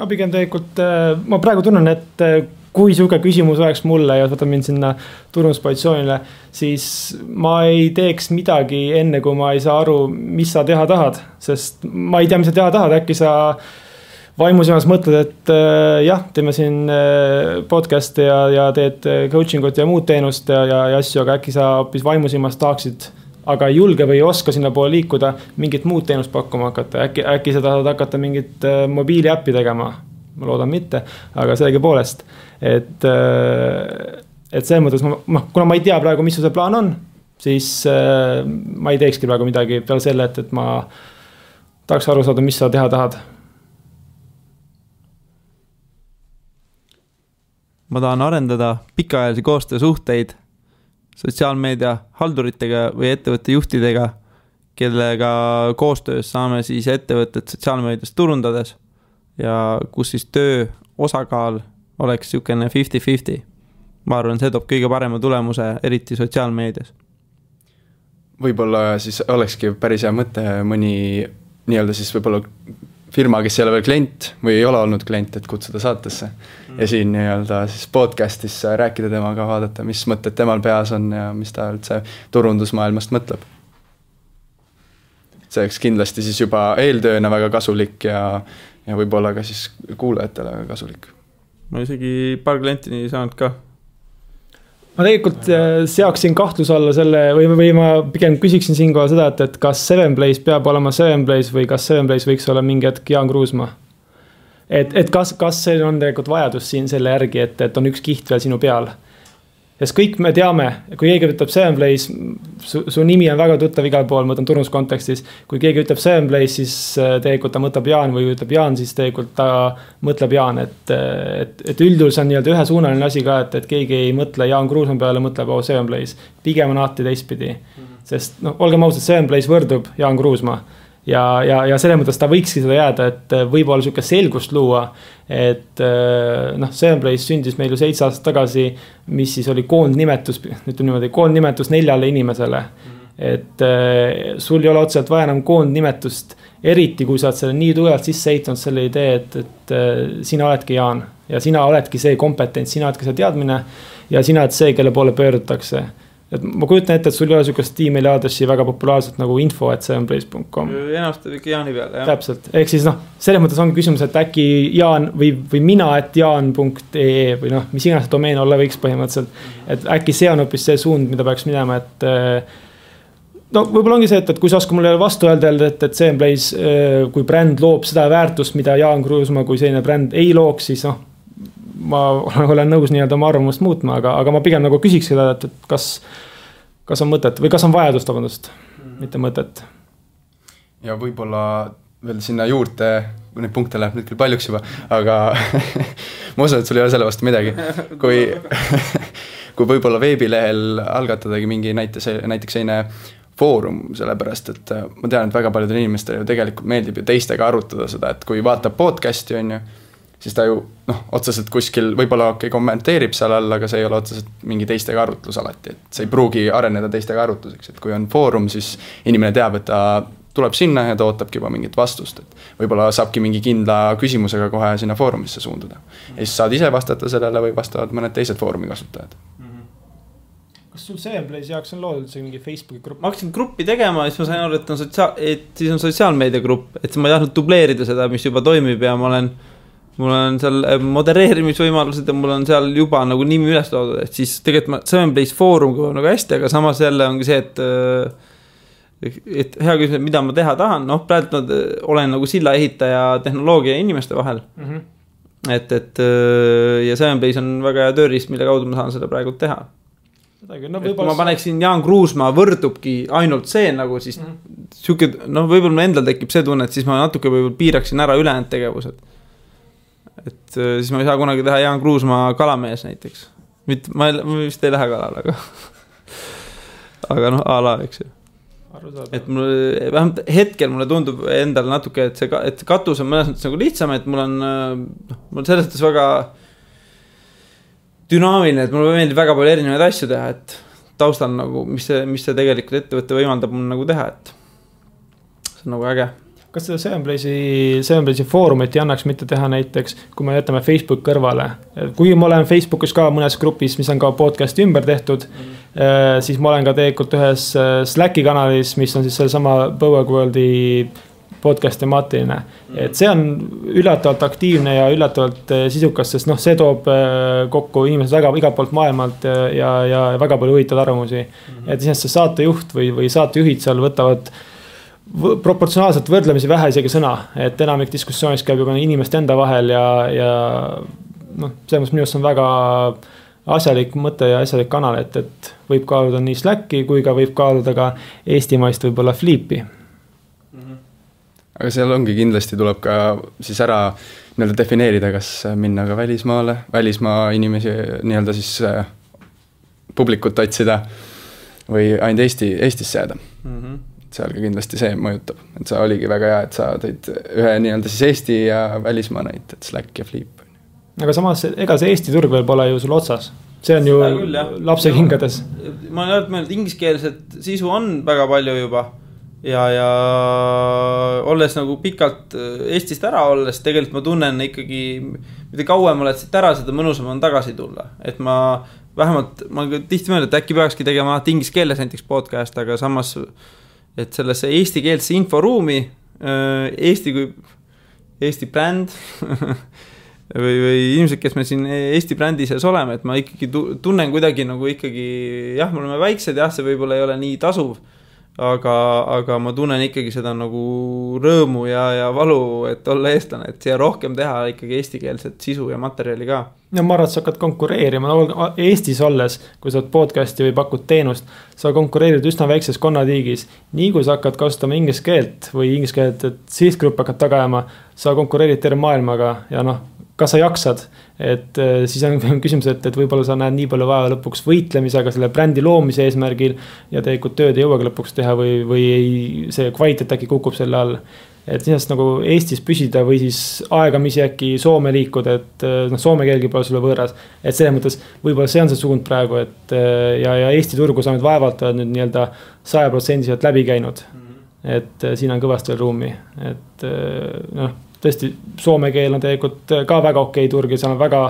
ma pigem tegelikult, äh, ma praegu tunnen, et äh, kui sihuke küsimus oleks mulle ja võtab mind sinna turunduspositsioonile, siis ma ei teeks midagi enne, kui ma ei saa aru, mis sa teha tahad, sest ma ei tea, mis sa teha tahad, äkki sa vaimusilmas mõtled, et äh, jah, teeme siin äh, podcast'e ja, ja teed äh, coaching ut ja muud teenust ja, ja, ja asju, aga äkki sa hoopis vaimusilmas tahaksid, aga ei julge või ei oska sinnapoole liikuda, mingit muud teenust pakkuma hakata, äkki, äkki sa tahad hakata mingit äh, mobiiliäppi tegema? ma loodan mitte, aga sellegipoolest, äh,, et selles mõttes ma, noh, kuna ma ei tea praegu, mis su see plaan on, siis äh, ma ei teekski praegu midagi peale selle, et, et ma tahaks aru saada, mis sa teha tahad. Ma tahan arendada pikaajalisi koostöösuhteid sotsiaalmeedia halduritega või ettevõtte juhtidega, kellega koostöös saame siis ettevõtet sotsiaalmeedias turundades ja kus siis töö osakaal oleks niisugune fifty-fifty. ma arvan, see toob kõige parema tulemuse, eriti sotsiaalmeedias. võib-olla siis olekski päris hea mõte mõni nii-öelda siis võib-olla firma, kes ei ole veel klient või ei ole olnud klient, et kutsuda saatesse mm.. ja siin nii-öelda siis podcast'is rääkida temaga, vaadata, mis mõtted temal peas on ja mis ta üldse turundusmaailmast mõtleb. see oleks kindlasti siis juba eeltööna väga kasulik ja, ja võib-olla ka siis kuulajatele väga kasulik. Ma isegi paar klienti nii saanud ka ma tegelikult äh, seaksin kahtluse alla selle või, või ma pigem küsiksin siinkohal seda, et, et kas Seven Place peab olema Seven Place või kas Seven Place võiks olla mingi hetk Jaan Kruusmaa? et, et kas, kas see on tegelikult vajadus siin selle järgi, et, et on üks kiht veel sinu peal sest kõik me teame, kui keegi ütleb Place, su, su nimi on väga tuttav igal pool, ma mõtlen tunnuskontekstis. kui keegi ütleb Place, siis äh, tegelikult ta mõtleb Jaan või ütleb Jaan, siis tegelikult ta mõtleb Jaan, et, et, et üldjuhul see on nii-öelda ühesuunaline asi ka, et, et keegi ei mõtle Jaan Kruusmaa peale, mõtleb oh Place. pigem on alati teistpidi mm, -hmm. sest noh, olgem ausad, Place võrdub Jaan Kruusmaa ja, ja, ja selles mõttes ta võikski seda jääda, et äh, võib-olla sihuke selgust luua. et äh, noh, Sevenplace sündis meil ju seitse aastat tagasi, mis siis oli koondnimetus, ütleme niimoodi, koondnimetus neljale inimesele. et äh, sul ei ole otseselt vaja enam koondnimetust, eriti kui sa oled selle nii tugevalt sisse ehitanud, selle idee, et, et sina oledki Jaan ja sina oledki see kompetents, sina oledki see teadmine ja sina oled see, kelle poole pöördutakse et ma kujutan ette, et sul ei ole sihukest emaili aadressi väga populaarset nagu info, et see on place.com. enamasti ikka Jaani peale, jah. täpselt, ehk siis noh, selles mõttes ongi küsimus, et äkki Jaan või, või mina, et jaan.ee või noh, mis iganes domeen olla võiks põhimõtteliselt. et äkki see on hoopis see suund, mida peaks minema, et eh, no võib-olla ongi see, et, et kui sa oskad mulle vastu öelda, et, et Seemplace, eh, kui bränd loob seda väärtust, mida Jaan Kruusmaa kui selline bränd ei looks, siis noh ma [LAUGHS] olen nõus nii-öelda oma arvamust muutma, aga, aga ma pigem nagu küsiks seda, et, et kas, kas on mõtet või kas on vajadust, vabandust mm, -hmm. mitte mõtet. ja võib-olla veel sinna juurde, neid punkte läheb nüüd küll paljuks juba, aga [LAUGHS] ma usun, et sul ei ole selle vastu midagi, kui [LAUGHS] kui võib-olla veebilehel algatadagi mingi näite, näiteks selline foorum, sellepärast et äh, ma tean, et väga paljudele inimestele ju tegelikult meeldib ju teistega arutada seda, et kui vaatab podcast'i, on ju siis ta ju noh, otseselt kuskil võib-olla okei okay, kommenteerib seal all, aga see ei ole otseselt mingi teistega arutlus alati, et see ei pruugi areneda teistega arutluseks, et kui on foorum, siis inimene teab, et ta tuleb sinna ja ta ootabki juba mingit vastust, et võib-olla saabki mingi kindla küsimusega kohe sinna foorumisse suunduda. ja siis saad ise vastata sellele või vastavad mõned teised foorumi kasutajad kas sul Sevenplace'i jaoks on loodud see mingi Facebooki grupp? ma hakkasin gruppi tegema ja siis ma sain aru, et on sotsiaal, et siis on sotsiaalmeedia grupp, et ma ei tahtnud dubleerida seda, mis juba toimib ja ma olen mul on seal äh, modereerimisvõimalused ja mul on seal juba nagu nimi üles toodud, et siis tegelikult ma, Sevenplace Foorum kõlab nagu hästi, aga samas jälle ongi see, et äh, et hea küsimus, et mida ma teha tahan, noh, praegu ma äh, olen nagu sillaehitaja tehnoloogia inimeste vahel mm. -hmm. et, et ja Sevenplace on väga hea tööriist, mille kaudu ma saan seda praegu teha. No, kui ma paneksin Jaan Kruusmaa võrdubki ainult see nagu siis mm -hmm. sihuke, noh, võib-olla mul endal tekib see tunne, et siis ma natuke võib-olla piiraksin ära ülejäänud tegevused et äh, siis ma ei saa kunagi teha Jaan Kruusmaa kalamees näiteks. mitte, ma, vist ei lähe kalale, aga [LAUGHS] aga noh, a la, eks ju. et mul, vähemalt hetkel mulle tundub endale natuke, et see, et see katus on mõnes mõttes nagu lihtsam, et mul on, äh, noh, mul selles mõttes väga dünaamiline, et mulle meeldib väga palju erinevaid asju teha, et taustal nagu, mis see, mis see tegelikult ettevõte võimaldab mul nagu teha, et see on nagu äge kas seda Sevenplace'i, Sevenplace'i foorumit ei annaks mitte teha näiteks, kui me jätame Facebook kõrvale. kuigi ma olen Facebookis ka mõnes grupis, mis on ka podcast'i ümber tehtud mm. siis ma olen ka tegelikult ühes äh, Slacki kanalis, mis on siis sellesama Power World'i podcast temaatiline. -hmm. et see on üllatavalt aktiivne ja üllatavalt äh, sisukas, sest noh, see toob kokku inimesed väga igalt poolt maailmalt ja, ja, ja väga palju huvitavaid arvamusi mm. -hmm. et iseenesest see saatejuht või, või saatejuhid seal võtavad proportsionaalselt võrdlemisi vähe isegi sõna, et enamik diskussioonist käib juba inimeste enda vahel ja, ja noh, selles mõttes minu arust on väga asjalik mõte ja asjalik kanal, et, et võib kaaluda nii Slacki kui ka võib kaaluda ka eestimaist võib-olla Flipi mm. -hmm. aga seal ongi kindlasti tuleb ka siis ära nii-öelda defineerida, kas minna ka välismaale, välismaa inimesi nii-öelda siis äh, publikut otsida või ainult Eesti, Eestisse jääda mm. -hmm seal ka kindlasti see mõjutab, et see oligi väga hea, et sa tõid ühe nii-öelda siis Eesti ja välismaa näite, et Slack ja Flip. aga samas, ega see Eesti turg veel pole ju sul otsas, see on ju küll, lapsekingades. ma olen alati mõelnud, ingliskeelset sisu on väga palju juba. Ja, ja olles nagu pikalt Eestist ära olles, tegelikult ma tunnen ikkagi, mida kauem oled siit ära, seda mõnusam on tagasi tulla, et ma vähemalt, ma tihti mõtlen, et äkki peakski tegema alati inglise keeles näiteks podcast, aga samas et sellesse eestikeelsesse inforuumi äh, Eesti kui, Eesti bränd [LAUGHS] või, või inimesed, kes me siin Eesti brändi sees oleme, et ma ikkagi tunnen kuidagi nagu ikkagi jah, me oleme väiksed, jah, see võib-olla ei ole nii tasuv aga, aga ma tunnen ikkagi seda nagu rõõmu ja, ja valu, et olla eestlane, et siia rohkem teha ikkagi eestikeelset sisu ja materjali ka. ja ma arvan, et sa hakkad konkureerima no, Eestis olles, kui sa oled podcast'i või pakud teenust, sa konkureerid üsna väikses konnatiigis. nii kui sa hakkad kasutama inglise keelt või inglise keelt, et sihtgrupp hakkad taga ajama, sa konkureerid terve maailmaga ja noh kas sa jaksad, et äh, siis on küsimus, et, et võib-olla sa näed nii palju vaeva lõpuks võitlemisega selle brändi loomise eesmärgil. ja tegelikult tööd ei jõuagi lõpuks teha või, või ei, see kvaliteet äkki kukub selle all. et iseenesest nagu Eestis püsida või siis aegamisi äkki Soome liikuda, et äh, noh, soome keelgi pole sulle võõras. et selles mõttes võib-olla see on see suund praegu, et äh, ja, ja Eesti turgu sa nüüd vaevalt oled nüüd nii-öelda sajaprotsendiliselt läbi käinud. Mhm. et siin on kõvasti veel ruumi, et noh tõesti, soome keel on tegelikult ka väga okei turg ja seal on väga,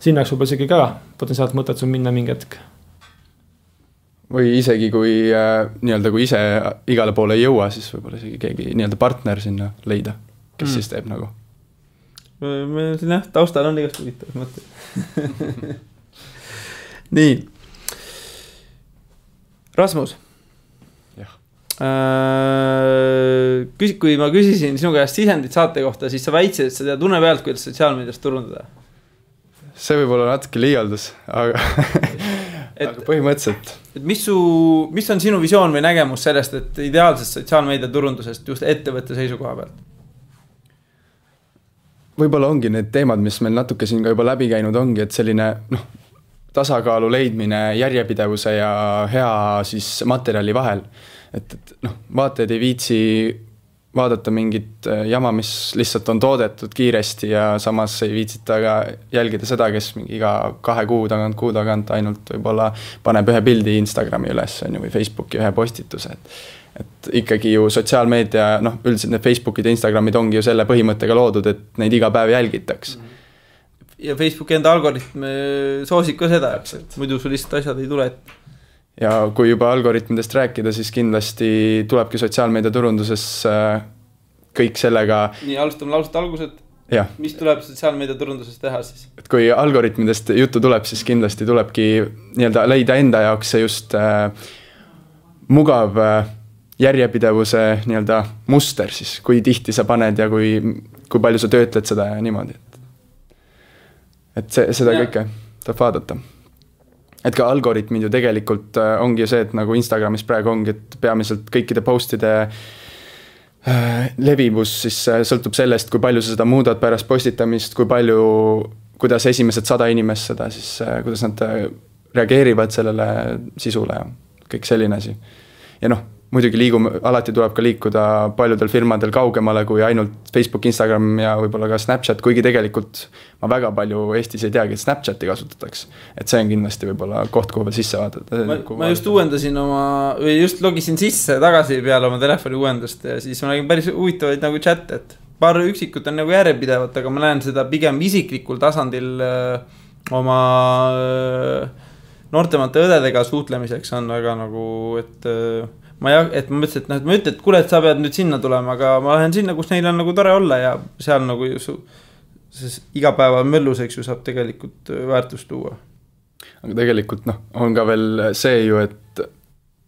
sinna oleks võib-olla isegi ka potentsiaalselt mõtet sul minna mingi hetk. või isegi kui äh, nii-öelda, kui ise igale poole ei jõua, siis võib-olla isegi keegi nii-öelda partner sinna leida, kes mm. siis teeb nagu. meil siin jah, taustal on igast huvitavaid mõtteid [LAUGHS] nii. Rasmus Äh, küsi-, kui ma küsisin sinu käest sisendit saate kohta, siis sa väitsid, et sa tead une pealt, kuidas sotsiaalmeedias turundada. see võib olla natuke liialdus, aga [LAUGHS] et, aga põhimõtteliselt. et mis su, mis on sinu visioon või nägemus sellest, et ideaalsest sotsiaalmeedia turundusest just ettevõtte seisukoha pealt? võib-olla ongi need teemad, mis meil natuke siin ka juba läbi käinud ongi, et selline noh, tasakaalu leidmine järjepidevuse ja hea siis materjali vahel et, et noh, vaatajad ei viitsi vaadata mingit äh, jama, mis lihtsalt on toodetud kiiresti ja samas ei viitsita ka jälgida seda, kes mingi iga kahe kuu tagant, kuu tagant ainult võib-olla paneb ühe pildi Instagrami üles, on ju, või Facebooki ühe postituse, et et ikkagi ju sotsiaalmeedia, noh, üldiselt need Facebookid ja Instagramid ongi ju selle põhimõttega loodud, et neid iga päev jälgitaks mm. -hmm. ja Facebooki enda algoritm soosib ka seda, et muidu sul lihtsalt asjad ei tule ette ja kui juba algoritmidest rääkida, siis kindlasti tulebki sotsiaalmeediaturunduses äh, kõik sellega. nii, alustame lausete algused. mis tuleb sotsiaalmeediaturunduses teha siis? et kui algoritmidest juttu tuleb, siis kindlasti tulebki nii-öelda leida enda jaoks see just äh, mugav äh, järjepidevuse nii-öelda muster siis, kui tihti sa paned ja kui, kui palju sa töötled seda ja niimoodi, et. et see, seda ja. kõike tuleb vaadata et ka algoritmid ju tegelikult äh, ongi ju see, et nagu Instagramis praegu ongi, et peamiselt kõikide post'ide äh, levivus siis äh, sõltub sellest, kui palju sa seda muudad pärast postitamist, kui palju, kuidas esimesed sada inimest seda siis, kuidas nad reageerivad sellele sisule ja kõik selline asi. ja noh muidugi liigume, alati tuleb ka liikuda paljudel firmadel kaugemale kui ainult Facebook, Instagram ja võib-olla ka Snapchat, kuigi tegelikult ma väga palju Eestis ei teagi, et Snapchati kasutatakse. et see on kindlasti võib-olla koht, kuhu veel sisse vaadata. ma, ma just uuendasin oma, või just logisin sisse tagasi peale oma telefoni uuendust ja siis ma nägin päris huvitavaid nagu chat'e, et paar üksikut on nagu järjepidevat, aga ma näen seda pigem isiklikul tasandil öö, oma öö, noortemate õdedega suhtlemiseks on väga nagu, et öö, ma ei, et ma mõtlesin, et noh, et ma ei ütle, et kuule, et sa pead nüüd sinna tulema, aga ma lähen sinna, kus neil on nagu tore olla ja seal nagu su. see igapäevamöllus, eks ju, saab tegelikult äh, väärtust tuua. aga tegelikult noh, on ka veel see ju, et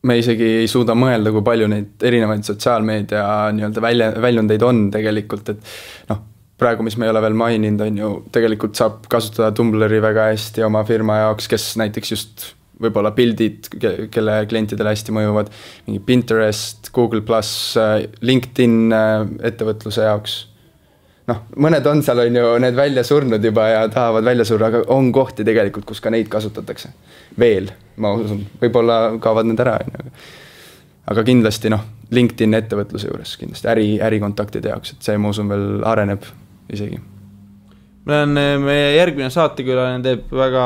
me isegi ei suuda mõelda, kui palju neid erinevaid sotsiaalmeedia nii-öelda välja, väljundeid on tegelikult, et noh praegu, mis me ei ole veel maininud, on ju, tegelikult saab kasutada Tumblri väga hästi oma firma jaoks, kes näiteks just võib-olla pildid, kelle klientidele hästi mõjuvad, mingi Pinterest, Google pluss, äh, LinkedIn äh, ettevõtluse jaoks. noh, mõned on seal, on ju, need välja surnud juba ja tahavad välja surra, aga on kohti tegelikult, kus ka neid kasutatakse. veel, ma usun, võib-olla kaovad need ära, on ju. aga kindlasti noh, LinkedIn ettevõtluse juures kindlasti äri, ärikontaktide jaoks, et see, ma usun, veel areneb isegi meil on, eh, meie järgmine saatekülaline teeb väga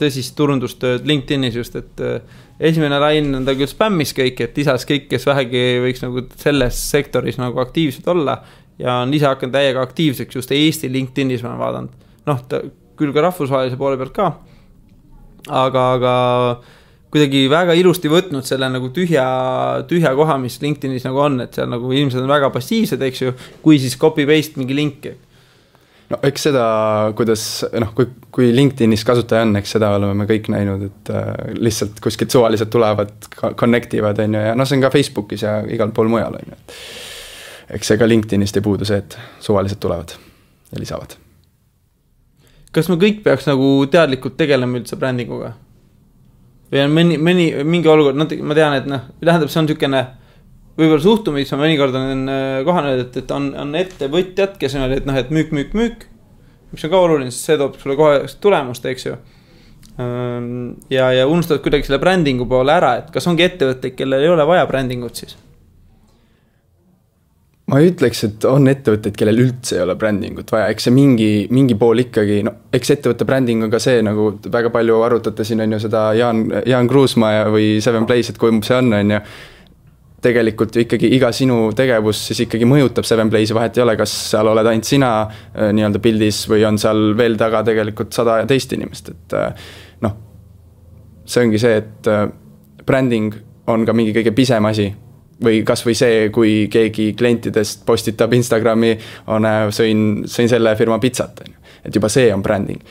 tõsist turundustööd LinkedInis just, et eh, esimene lain on ta küll spämmis kõik, et lisas kõik, kes vähegi võiks nagu selles sektoris nagu aktiivsed olla. ja on ise hakanud täiega aktiivseks just Eesti LinkedInis ma olen vaadanud, noh, ta küll ka rahvusvahelise poole pealt ka. aga, aga kuidagi väga ilusti võtnud selle nagu tühja, tühja koha, mis LinkedInis nagu on, et seal nagu inimesed on väga passiivsed, eks ju. kui siis copy paste mingi link no eks seda, kuidas noh, kui, kui LinkedInis kasutaja on, eks seda oleme me kõik näinud, et äh, lihtsalt kuskilt suvaliselt tulevad, connect ivad, on ju, ja noh, see on ka Facebookis ja igal pool mujal, on ju, et. eks ka LinkedInist ei puudu see, et suvaliselt tulevad ja lisavad. kas me kõik peaks nagu teadlikult tegelema üldse brändinguga? või on mõni, mõni, mingi olukord, noh, ma tean, et noh, tähendab, see on niisugune võib-olla suhtumist ma mõnikord olen äh, kohanud, et, et on, on ettevõtjad, kes on, et noh, et müük, müük, müük. mis on ka oluline, sest see toob sulle kohe tulemust, eks ju. Ähm, ja, ja unustad kuidagi selle brändingu poole ära, et kas ongi ettevõtteid, kellel ei ole vaja brändingut siis? ma ei ütleks, et on ettevõtteid, kellel üldse ei ole brändingut vaja, eks see mingi, mingi pool ikkagi, no eks ettevõtte bränding on ka see, nagu väga palju arutate siin on ju seda Jaan, Jaan Kruusmaa või Seven Place, et kumb see on, on ju tegelikult ju ikkagi iga sinu tegevus siis ikkagi mõjutab Seven Playsi, vahet ei ole, kas seal oled ainult sina äh, nii-öelda pildis või on seal veel taga tegelikult sada teist inimest, et äh, noh. see ongi see, et äh, bränding on ka mingi kõige pisem asi või kasvõi see, kui keegi klientidest postitab Instagrami, on, sõin, sõin selle firma pitsat, on ju. et juba see on bränding.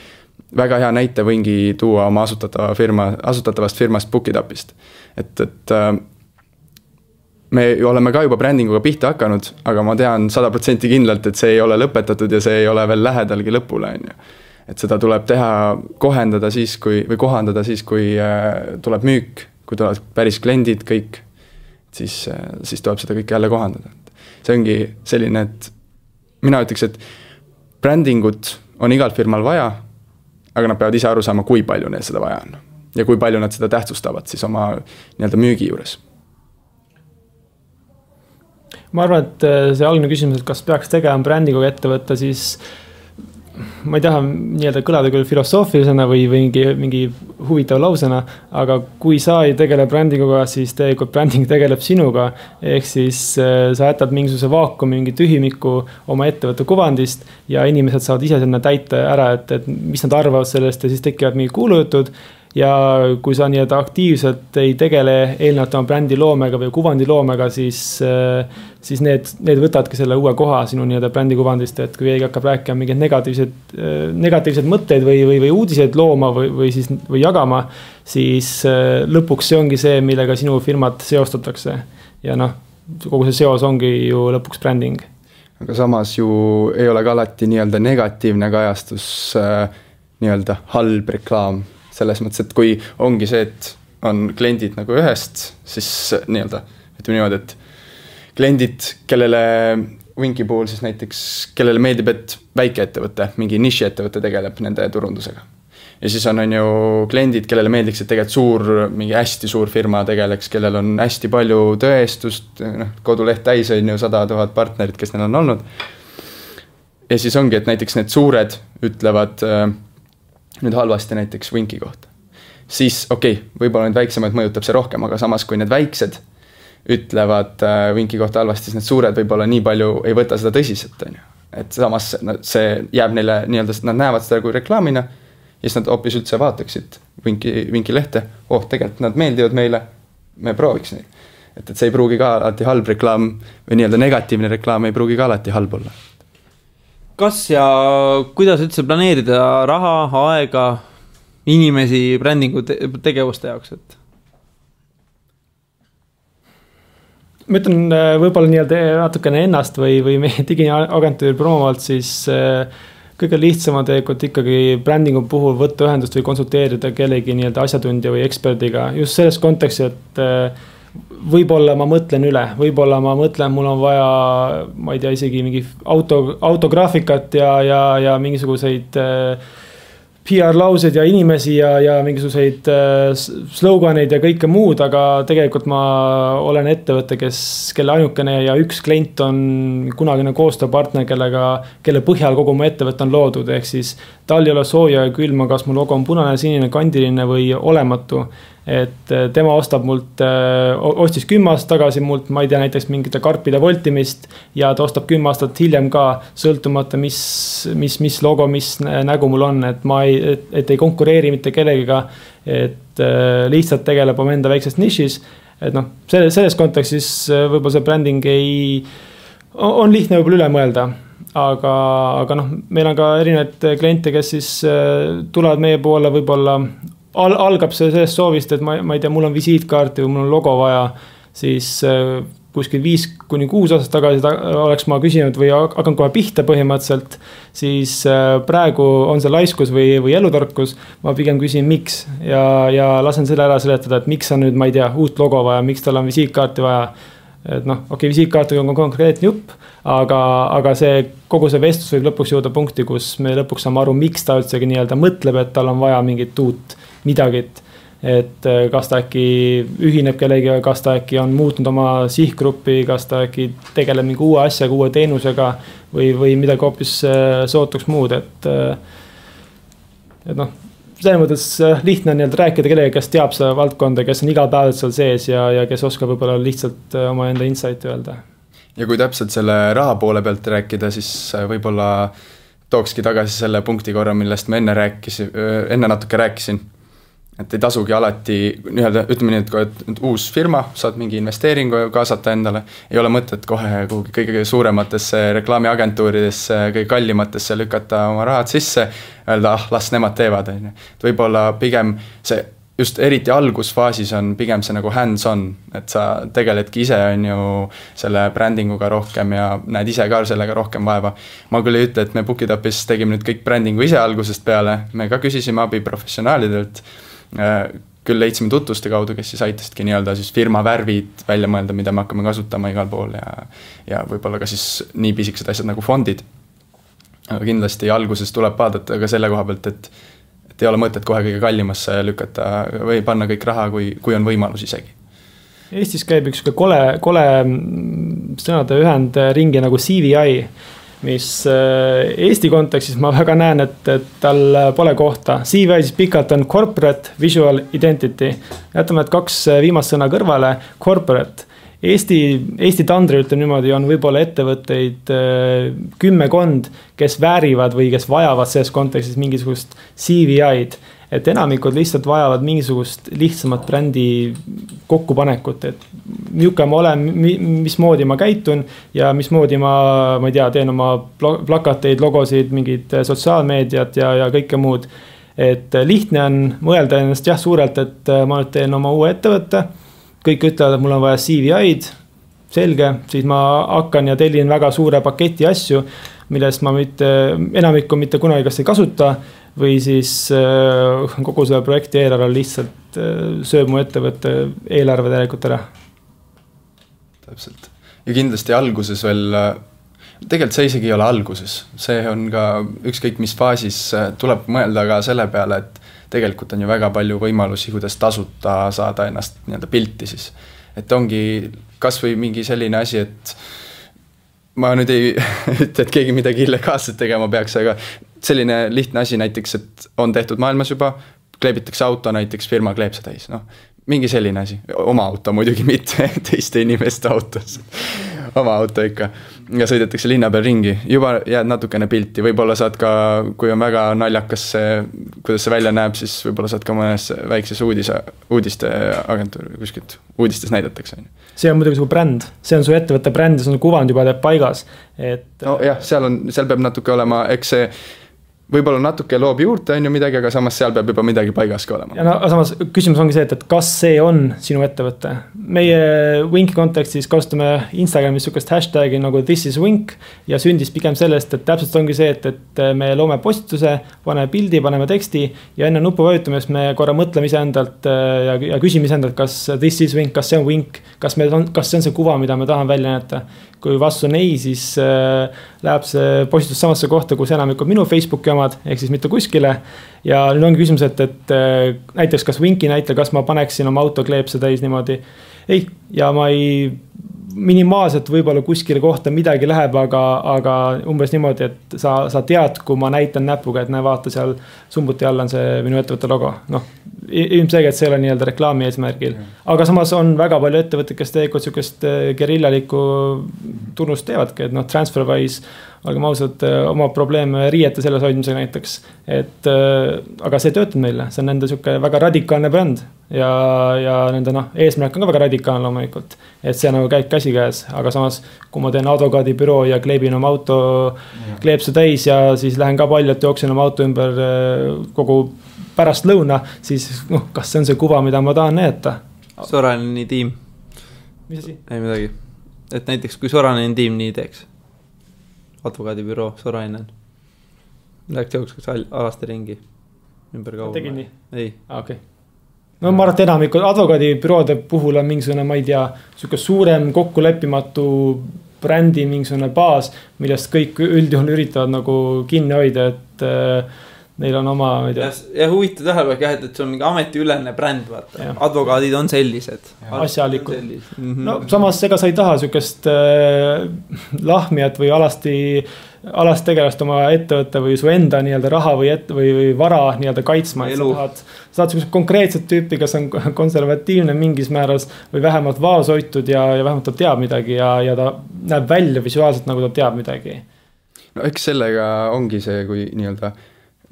väga hea näite võingi tuua oma asutatava firma, asutatavast firmast Bookitupist. et, et me oleme ka juba brändinguga pihta hakanud, aga ma tean sada protsenti kindlalt, et see ei ole lõpetatud ja see ei ole veel lähedalgi lõpule, on ju. et seda tuleb teha, kohendada siis, kui, või kohandada siis, kui äh, tuleb müük, kui tulevad päris kliendid, kõik. siis, äh, siis tuleb seda kõike jälle kohandada. see ongi selline, et mina ütleks, et brändingut on igal firmal vaja, aga nad peavad ise aru saama, kui palju neil seda vaja on. ja kui palju nad seda tähtsustavad siis oma nii-öelda müügi juures ma arvan, et äh, see algne küsimus, et kas peaks tegema brändinguga ettevõtte, siis ma ei taha nii-öelda kõlada küll filosoofilisena või, või mingi, mingi huvitava lausena, aga kui sa ei tegele brändinguga, siis tegelikult bränding tegeleb sinuga. ehk siis äh, sa jätad mingisuguse vaakumi, mingi tühimiku oma ettevõtte kuvandist ja inimesed saavad ise sinna täita ära, et, et mis nad arvavad sellest ja siis tekivad mingid kuulujutud ja kui sa nii-öelda aktiivselt ei tegele eelnevalt oma brändi loomega või kuvandi loomega, siis, äh, siis need, need võtavadki selle uue koha sinu nii-öelda brändi kuvandist, et kui keegi hakkab rääkima mingeid negatiivseid, äh, negatiivseid mõtteid või, või, või uudiseid looma või, või siis, või jagama, siis äh, lõpuks see ongi see, millega sinu firmat seostatakse. ja noh, kogu see seos ongi ju lõpuks bränding. aga samas ju ei ole ka alati nii-öelda negatiivne kajastus nii-öelda halb reklaam selles mõttes, et kui ongi see, et on kliendid nagu ühest, siis nii-öelda ütleme niimoodi, et kliendid, kellele Winki puhul siis näiteks, kellele meeldib, et väikeettevõte, mingi nišiettevõte tegeleb nende turundusega. ja siis on, on ju kliendid, kellele meeldiks, et tegelikult suur, mingi hästi suur firma tegeleks, kellel on hästi palju tõestust, noh, koduleht täis on ju sada tuhat partnerit, kes neil on olnud. ja siis ongi, et näiteks need suured ütlevad äh, nüüd halvasti näiteks Winki kohta. siis okei okay,, võib-olla neid väiksemaid mõjutab see rohkem, aga samas, kui need väiksed ütlevad äh, Winki kohta halvasti, siis need suured võib-olla nii palju ei võta seda tõsiselt, on ju. et samas see jääb neile nii-öelda, nad näevad seda kui reklaamina ja siis nad hoopis üldse vaataksid Winki, Winki lehte, oh, tegelikult nad meeldivad meile, me prooviks neid. et, et see ei pruugi ka alati halb reklaam või nii-öelda negatiivne reklaam ei pruugi ka alati halb olla kas ja kuidas üldse planeerida raha, aega, inimesi brändingu te tegevuste jaoks, et? ma ütlen äh, võib-olla nii-öelda natukene ennast või, või meie digiagentuuri promovalt, siis äh, kõige lihtsam on tegelikult ikkagi brändingu puhul võtta ühendust või konsulteerida kellegi nii-öelda asjatundja või eksperdiga just selles kontekstis, et äh, võib-olla ma mõtlen üle, võib-olla ma mõtlen, mul on vaja, ma ei tea, isegi mingi auto, autograafikat ja, ja, ja mingisuguseid äh, PR-lauseid ja inimesi ja, ja mingisuguseid äh, sloganeid ja kõike muud, aga tegelikult ma olen ettevõte, kes, kelle ainukene ja üks klient on kunagine koostööpartner, kellega, kelle põhjal kogu mu ettevõte on loodud, ehk siis tal ei ole sooja ja külma, kas mu logo on punane, sinine, kandiline või olematu et äh, tema ostab mult, äh, ostis kümme aastat tagasi mult, ma ei tea, näiteks mingite karpide voltimist. ja ta ostab kümme aastat hiljem ka, sõltumata, mis, mis, mis logo, mis nägu mul on, et ma ei, et, ei konkureeri mitte kellegiga. et äh, lihtsalt tegeleb omaenda väikses nišis. et noh, selles, selles kontekstis võib-olla see bränding ei, on lihtne võib-olla üle mõelda aga, aga noh, meil on ka erinevaid kliente, kes siis tulevad meie poole võib-olla al-, algab see sellest soovist, et ma, ma ei tea, mul on visiitkaarti või mul on logo vaja, siis äh, kuskil viis kuni kuus aastat tagasi ta, oleks ma küsinud või hakanud kohe pihta põhimõtteliselt. siis äh, praegu on see laiskus või, või elutarkus, ma pigem küsin, miks ja, ja lasen selle ära seletada, et miks on nüüd, ma ei tea, uut logo vaja, miks tal on visiitkaarti vaja. et noh, okei okay,, visiitkaartiga on konkreetne jupp, aga, aga see kogu see vestlus võib lõpuks jõuda punkti, kus me lõpuks saame aru, miks ta üldsegi nii-öelda mõtleb, et tal on vaja mingit uut midagi, et. et äh, kas ta äkki ühineb kellegagi, kas ta äkki on muutnud oma sihtgruppi, kas ta äkki tegeleb mingi uue asjaga, uue teenusega. või, või midagi hoopis äh, sootuks muud, et. Äh, et noh selles mõttes lihtne on nii-öelda rääkida kellegagi, kes teab seda valdkonda, kes on igapäevaselt seal sees ja, ja kes oskab võib-olla lihtsalt omaenda insight'i öelda. ja kui täpselt selle raha poole pealt rääkida, siis võib-olla tookski tagasi selle punkti korra, millest ma enne rääkisin, enne natuke rääkisin et ei tasugi alati nii-öelda, ütleme nii, et kui oled uus firma, saad mingi investeeringu kaasata endale, ei ole mõtet kohe kuhugi kõige suurematesse reklaamiagentuuridesse, kõige kallimatesse lükata oma rahad sisse, öelda ah, las nemad teevad, on ju. et võib-olla pigem see just eriti algusfaasis on pigem see nagu hands-on, et sa tegeledki ise, on ju, selle brändinguga rohkem ja näed ise ka sellega rohkem vaeva. ma küll ei ütle, et me Bookitupis tegime nüüd kõik brändingu ise algusest peale, me ka küsisime abi professionaalidelt küll leidsime tutvuste kaudu, kes siis aitasidki nii-öelda siis firma värvid välja mõelda, mida me hakkame kasutama igal pool ja ja võib-olla ka siis nii pisikesed asjad nagu fondid. aga kindlasti alguses tuleb vaadata ka selle koha pealt, et et ei ole mõtet kohe kõige kallimasse lükata või panna kõik raha, kui, kui on võimalus isegi. Eestis käib üks kole, kole mm, sõnade ühend ringi nagu CVI mis äh, Eesti kontekstis ma väga näen, et, et tal pole kohta. CVI siis pikalt on corporate visual identity. jätame need kaks viimast sõna kõrvale, corporate. Eesti, Eesti tandril ütleme niimoodi, on võib-olla ettevõtteid äh, kümmekond, kes väärivad või kes vajavad selles kontekstis mingisugust CVI-d et enamikud lihtsalt vajavad mingisugust lihtsamat brändi kokkupanekut, et niisugune ma olen, mismoodi ma käitun ja mismoodi ma, ma ei tea, teen oma plakateid, logosid, mingit sotsiaalmeediat ja, ja kõike muud. et lihtne on mõelda ennast jah, suurelt, et ma nüüd teen oma uue ettevõtte. kõik ütlevad, et mul on vaja CV-id, selge, siis ma hakkan ja tellin väga suure paketi asju, millest ma mitte, enamikku mitte kunagi kas ei kasuta või siis äh, kogu selle projekti eelarve lihtsalt äh, sööb mu ettevõtte eelarve tegelikult ära. täpselt ja kindlasti alguses veel, äh, tegelikult see isegi ei ole alguses, see on ka ükskõik mis faasis, tuleb mõelda ka selle peale, et tegelikult on ju väga palju võimalusi, kuidas tasuta saada ennast nii-öelda pilti siis. et ongi kasvõi mingi selline asi, et ma nüüd ei [LAUGHS] ütle, et keegi midagi illegaalset tegema peaks, aga selline lihtne asi näiteks, et on tehtud maailmas juba, kleebitakse auto näiteks, firma kleeb see täis, noh. mingi selline asi, oma auto muidugi, mitte [LAUGHS] teiste inimeste autos oma auto ikka. ja sõidetakse linna peal ringi, juba jääd natukene pilti, võib-olla saad ka, kui on väga naljakas see, kuidas see välja näeb, siis võib-olla saad ka mõnes väikses uudise, uudisteagentuuri kuskilt, uudistes näidatakse, on ju. see on muidugi su bränd, see on su ettevõtte bränd ja su kuvand juba paigas, et. nojah, seal on, seal peab natuke olema, eks see võib-olla natuke loob juurde, on ju midagi, aga samas seal peab juba midagi paigas ka olema. ja no samas küsimus ongi see, et, et kas see on sinu ettevõte. meie Winki kontekstis kasutame Instagramis sihukest hashtag'i nagu this is Wink. ja sündis pigem sellest, et täpselt ongi see, et, et me loome postituse, paneme pildi, paneme teksti. ja enne nupu vajutamist me korra mõtleme iseendalt äh, ja, ja küsime iseendalt, kas this is Wink, kas see on Wink. kas meil on, kas see on see kuva, mida me tahame välja näidata kui vastus on ei, siis äh, läheb see postitus samasse kohta, kus enamikud minu Facebooki omad, ehk siis mitte kuskile. ja nüüd ongi küsimus, et, et äh, näiteks kas Winki näitel, kas ma paneksin oma auto kleepse täis niimoodi. ei, ja ma ei minimaalselt võib-olla kuskile kohta midagi läheb, aga, aga umbes niimoodi, et sa, sa tead, kui ma näitan näpuga, et näe, vaata seal summuti all on see minu ettevõtte logo, noh. Ilmselgelt see ei ole nii-öelda reklaami eesmärgil, aga samas on väga palju ettevõtteid, kes tegelikult sihukest eh, gerillalikku tunnust teevadki, et noh, Transferwise olgem ausad, äh, oma probleeme riiete selles hoidmisega näiteks. et äh, aga see ei töötanud meile, see on nende sihuke väga radikaalne bränd. ja, ja nende noh, eesmärk on ka väga radikaalne loomulikult. et see nagu käib käsikäes, aga samas, kui ma teen advokaadibüroo ja kleebin oma auto kleepsu täis ja siis lähen ka paljalt jooksen oma auto ümber äh, kogu pärastlõuna, siis noh, kas see on see kuva, mida ma tahan näidata? Soraineni tiim. mis asi? ei midagi, et näiteks kui Soraineni tiim nii teeks advokaadibüroo Sorainen. Läks jookseks alasti ringi ümber kaua. tegin nii? ei. aa, okei okay. no ma arvan, et enamiku advokaadibüroode puhul on mingisugune, ma ei tea, sihuke suurem kokkuleppimatu brändi mingisugune baas, millest kõik üldjuhul üritavad nagu kinni hoida, et äh, neil on oma, ma ei tea. jah, huvitav tähelepanek jah, et, et see on mingi ametiülene bränd, vaata, advokaadid on sellised. asjalikud. Mm -hmm. no samas, ega sa ei taha sihukest äh, lahmijat või alasti, alast tegelast oma ettevõtte või su enda nii-öelda raha või või, või vara nii-öelda kaitsma, et sa tahad. sa tahad sihukest konkreetset tüüpi, kes on konservatiivne mingis määras või vähemalt vaoshoitud ja, ja vähemalt ta teab midagi ja, ja ta näeb välja visuaalselt nagu ta teab midagi. no eks sellega ongi see, kui nii-öelda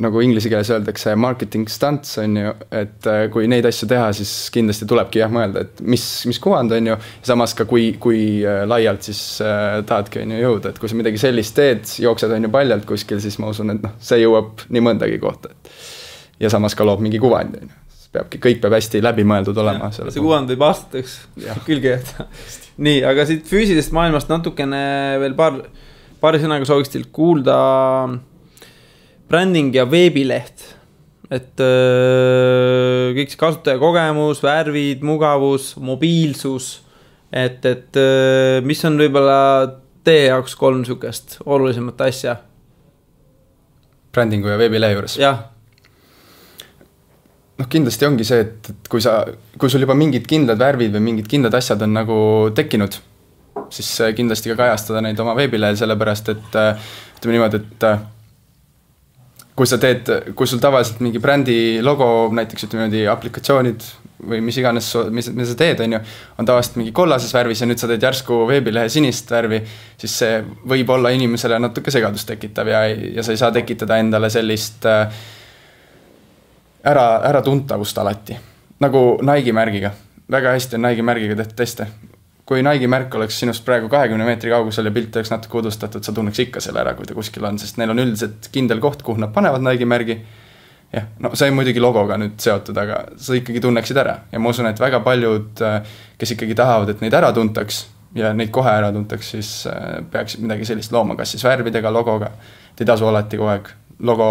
nagu inglise keeles öeldakse, marketing stunts on ju, et äh, kui neid asju teha, siis kindlasti tulebki jah mõelda, et mis, mis kuvand on ju. samas ka kui, kui äh, laialt siis äh, tahadki on ju jõuda, et kui sa midagi sellist teed, jooksed on ju paljalt kuskil, siis ma usun, et noh, see jõuab nii mõndagi kohta, et. ja samas ka loob mingi kuvandi on ju, peabki, kõik peab hästi läbimõeldud olema. see kuvand võib aastateks [LAUGHS] külge jääda. nii, aga siit füüsilisest maailmast natukene veel paar, paari sõnaga sooviks teilt kuulda bränding ja veebileht. et öö, kõik see kasutajakogemus, värvid, mugavus, mobiilsus. et, et öö, mis on võib-olla teie jaoks kolm sihukest olulisemat asja? brändingu ja veebilehe juures? jah. noh, kindlasti ongi see, et, et kui sa, kui sul juba mingid kindlad värvid või mingid kindlad asjad on nagu tekkinud, siis kindlasti ka kajastada neid oma veebilehel, sellepärast et ütleme niimoodi, et kui sa teed, kui sul tavaliselt mingi brändi logo, näiteks ütleme niimoodi aplikatsioonid või mis iganes, mis, mis sa teed, on ju, on tavaliselt mingi kollases värvis ja nüüd sa teed järsku veebilehe sinist värvi, siis see võib olla inimesele natuke segadust tekitav ja, ja sa ei saa tekitada endale sellist äh, ära, äratuntavust alati. nagu Nike'i märgiga, väga hästi on Nike'i märgiga tehtud teste. Kui Nike'i märk oleks sinust praegu kahekümne meetri kaugusel ja pilt oleks natuke udustatud, sa tunneks ikka selle ära, kui ta kuskil on, sest neil on üldiselt kindel koht, kuhu nad panevad Nike'i märgi. Jah, no see on muidugi logoga nüüd seotud, aga sa ikkagi tunneksid ära. Ja ma usun, et väga paljud, kes ikkagi tahavad, et neid ära tuntaks ja neid kohe ära tuntaks, siis äh, peaksid midagi sellist looma, kas siis värvidega, logoga. et ei tasu alati kogu aeg logo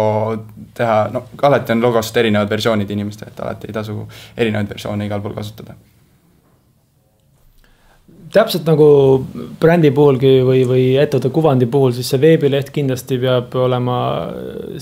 teha, no alati on logost erinevad versioonid inimestel, et alati ei tasu erinevaid versioone igal pool kasutada täpselt nagu brändi puhulgi või, või ettevõtte kuvandi puhul, siis see veebileht kindlasti peab olema